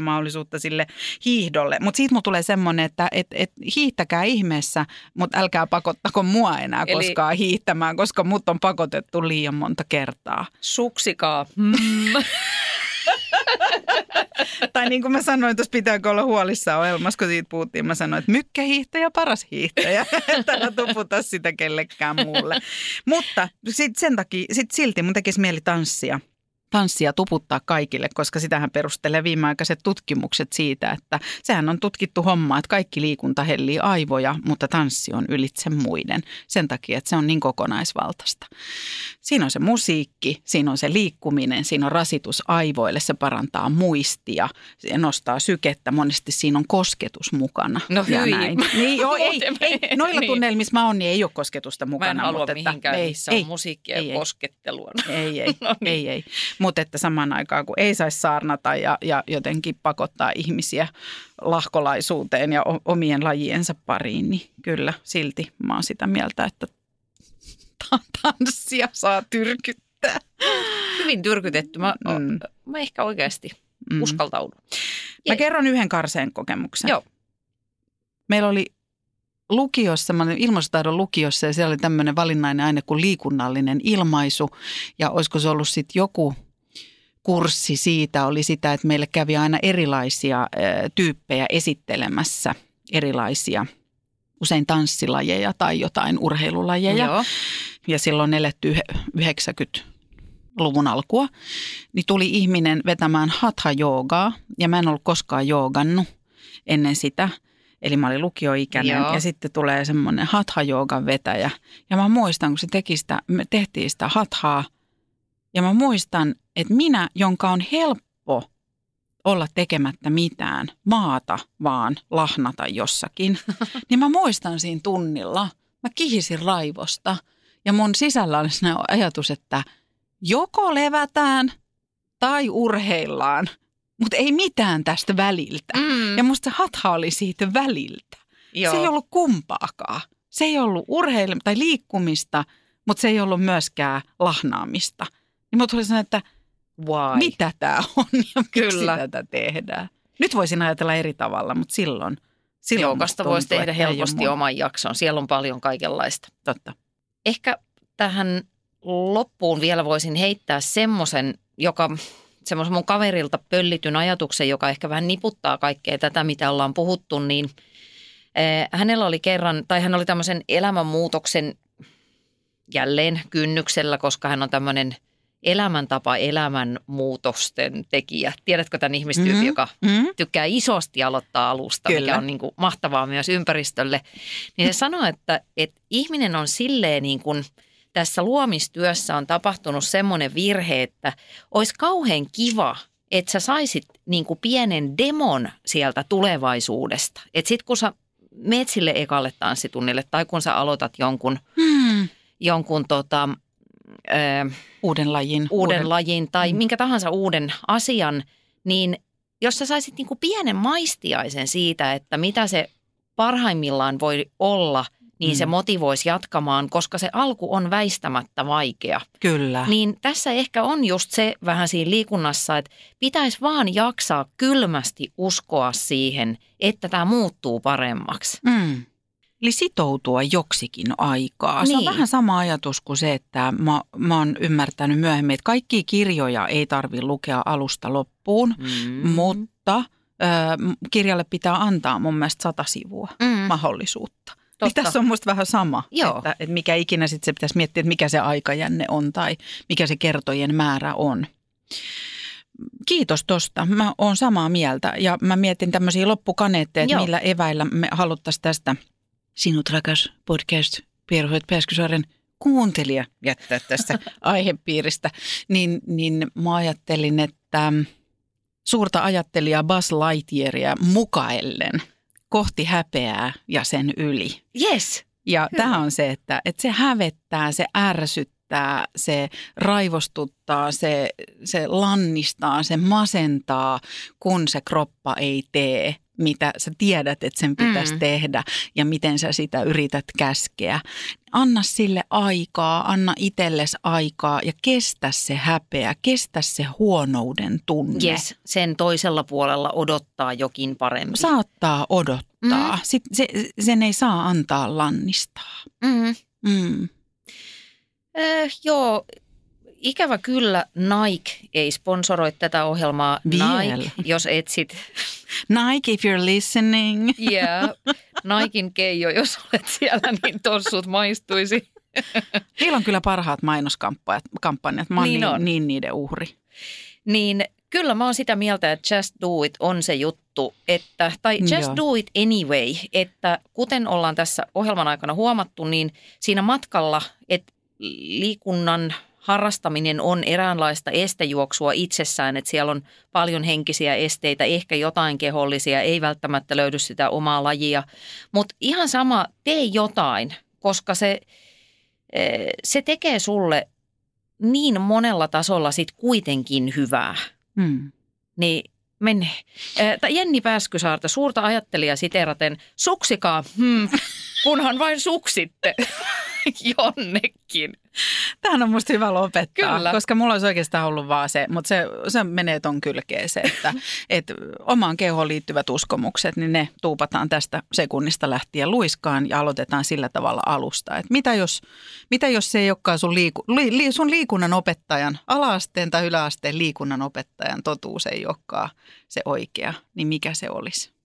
mahdollisuutta sille hiihdolle. Mutta siitä mulla tulee semmoinen, että et, et hiihtäkää ihmeessä, mutta älkää pakottako mua enää Eli- koskaan hiihtämään, koska mut on pakotettu liian monta kertaa. Suksikaa. Mm. *laughs* *laughs* *laughs* tai niin kuin mä sanoin, tuossa pitääkö olla huolissaan ohjelmassa, kun siitä puhuttiin, mä sanoin, että mykkähiihtäjä paras hiihtäjä. *laughs* Että älä tuputa sitä kellekään muulle. Mutta sit sen takia, sit silti mun tekisi mieli tanssia. Tanssia tuputtaa kaikille, koska sitähän perustelee viimeaikaiset tutkimukset siitä, että sehän on tutkittu homma, että kaikki liikunta hellii aivoja, mutta tanssi on ylitse muiden. Sen takia, että se on niin kokonaisvaltaista. Siinä on se musiikki, siinä on se liikkuminen, siinä on rasitus aivoille, se parantaa muistia, se nostaa sykettä, monesti siinä on kosketus mukana. No ja hyi. näin. Niin, joo, *laughs* ei, ei, noilla Niin. tunnelmissa mä oon, niin ei ole kosketusta Mä mukana. en halua mutta että mihinkään, ei, missä ei, on musiikkia ei, ja ei. koskettelua. *laughs* ei, ei, No niin. ei, ei. Mutta että samaan aikaan, kun ei saisi saarnata ja, ja jotenkin pakottaa ihmisiä lahkolaisuuteen ja omien lajiensa pariin, niin kyllä silti mä oon sitä mieltä, että ta- tanssia saa tyrkyttää. Hyvin tyrkytetty. Mä, Mm. mä ehkä oikeasti Mm. uskaltaudun. Mä kerron yhden karseen kokemuksen. Joo. Meillä oli lukiossa, mä olin ilmaisutaidon lukiossa ja siellä oli tämmöinen valinnainen aine kuin liikunnallinen ilmaisu. Ja olisiko se ollut sitten joku kurssi siitä, oli sitä, että meille kävi aina erilaisia tyyppejä esittelemässä erilaisia usein tanssilajeja tai jotain urheilulajeja Joo. ja silloin eletty yhe- 90-luvun alkua, niin tuli ihminen vetämään hatha-joogaa ja mä en ollut koskaan joogannut ennen sitä. Eli mä olin lukioikäinen Joo. ja sitten tulee semmoinen hatha-joogan vetäjä. Ja mä muistan, kun se teki sitä, me tehtiin sitä hathaa ja mä muistan, että minä, jonka on helppo olla tekemättä mitään, maata vaan lahnata jossakin, *laughs* niin mä muistan siinä tunnilla, mä kihisin raivosta ja mun sisällä oli sellainen ajatus, että joko levätään tai urheillaan, mutta ei mitään tästä väliltä. Mm. Ja musta hatha oli siitä väliltä. Joo. Se ei ollut kumpaakaan. Se ei ollut urheilua tai liikkumista, mutta se ei ollut myöskään lahnaamista. Niin mulla tuli sellainen, että Why? mitä tämä on ja miksi Kyllä. tätä tehdään. Nyt voisin ajatella eri tavalla, mutta silloin, silloin Joukasta voisi tehdä helposti oman jakson. Siellä on paljon kaikenlaista. Totta. Ehkä tähän loppuun vielä voisin heittää semmoisen, joka semmoisen mun kaverilta pöllityn ajatuksen, joka ehkä vähän niputtaa kaikkea tätä, mitä ollaan puhuttu, niin eh, hänellä oli kerran, tai hän oli tämmöisen elämänmuutoksen jälleen kynnyksellä, koska hän on tämmöinen elämäntapa elämänmuutosten tekijä. Tiedätkö tämän ihmistyypin, Mhm. joka Mm? tykkää isosti aloittaa alusta, Kyllä. mikä on niin kuin mahtavaa myös ympäristölle. Niin se *laughs* sanoo, että, että ihminen on silleen niin kuin tässä luomistyössä on tapahtunut semmoinen virhe, että olisi kauhean kiva, että sä saisit niin kuin pienen demon sieltä tulevaisuudesta. Että sit kun sä meet sille ekalle tanssitunnille tai kun sä aloitat jonkun, Hmm. jonkun tota, ö, Uuden lajin. uuden lajin tai Mm. minkä tahansa uuden asian, niin jos sä saisit niinku pienen maistiaisen siitä, että mitä se parhaimmillaan voi olla, niin se Mm. motivoisi jatkamaan, koska se alku on väistämättä vaikea. Kyllä. Niin tässä ehkä on just se vähän siinä liikunnassa, että pitäisi vaan jaksaa kylmästi uskoa siihen, että tämä muuttuu paremmaksi. Mm. Eli sitoutua joksikin aikaa. Se on Niin. vähän sama ajatus kuin se, että mä, mä oon ymmärtänyt myöhemmin, että kaikkia kirjoja ei tarvi lukea alusta loppuun, Mm. mutta ö, kirjalle pitää antaa mun mielestä sata sivua mm. mahdollisuutta. Niin Totta. tässä on musta vähän sama, Joo. että, että mikä ikinä sitten se pitäisi miettiä, että mikä se aikajänne on tai mikä se kertojen määrä on. Kiitos tosta. Mä oon samaa mieltä ja mä mietin tämmöisiä loppukaneetteja, että millä eväillä me haluttaisiin tästä sinut rakas podcast Pierhoit Pääskysaaren kuuntelija jättää tästä *laughs* aihepiiristä. Niin, niin mä ajattelin, että suurta ajattelijaa Buzz Lightyearia mukaellen kohti häpeää ja sen yli. Yes. Ja tämä on se, että, että se hävettää, se ärsyttää, se raivostuttaa, se, se lannistaa, se masentaa, kun se kroppa ei tee, mitä sä tiedät, että sen pitäisi Mm. tehdä ja miten sä sitä yrität käskeä. Anna sille aikaa, anna itsellesi aikaa ja kestä se häpeä, kestä se huonouden tunne. Yes, sen toisella puolella odottaa jokin parempi. Saattaa odottaa. Mm. Sit se, sen ei saa antaa lannistaa. Mm. Mm. Äh, joo, ikävä kyllä Nike ei sponsoroi tätä ohjelmaa. Vielä. Nike, jos etsit, Nike, if you're listening. yeah, Nikein Keijo, jos olet siellä, niin tossut maistuisi. Niillä on kyllä parhaat mainoskampanjat. Kampanjat. Mä oon Niin niin, niin niiden uhri. Niin kyllä mä oon sitä mieltä, että just do it on se juttu, että, tai just Joo. do it anyway, että kuten ollaan tässä ohjelman aikana huomattu, niin siinä matkalla, että liikunnan harrastaminen on eräänlaista estejuoksua itsessään, että siellä on paljon henkisiä esteitä, ehkä jotain kehollisia, ei välttämättä löydy sitä omaa lajia, mutta ihan sama, tee jotain, koska se, eh, se tekee sulle niin monella tasolla sit kuitenkin hyvää Mm. niin mene. Äh, tai Jenni Pääskysaarta, suurta ajattelijaa siteraten, suksikaa, hmm, kunhan vain suksitte *laughs* jonnekin. *laughs* Tähän on musta hyvä lopettaa, Kyllä. koska mulla olisi oikeastaan ollut vaan se, mutta se, se menee ton kylkeen se, että *laughs* et omaan kehoon liittyvät uskomukset, niin ne tuupataan tästä sekunnista lähtien luiskaan ja aloitetaan sillä tavalla alusta. Et mitä, jos, mitä jos se ei olekaan sun, liiku, li, li, sun liikunnan opettajan, alaasteen tai yläasteen liikunnan opettajan totuus ei olekaan se oikea, niin mikä se olisi?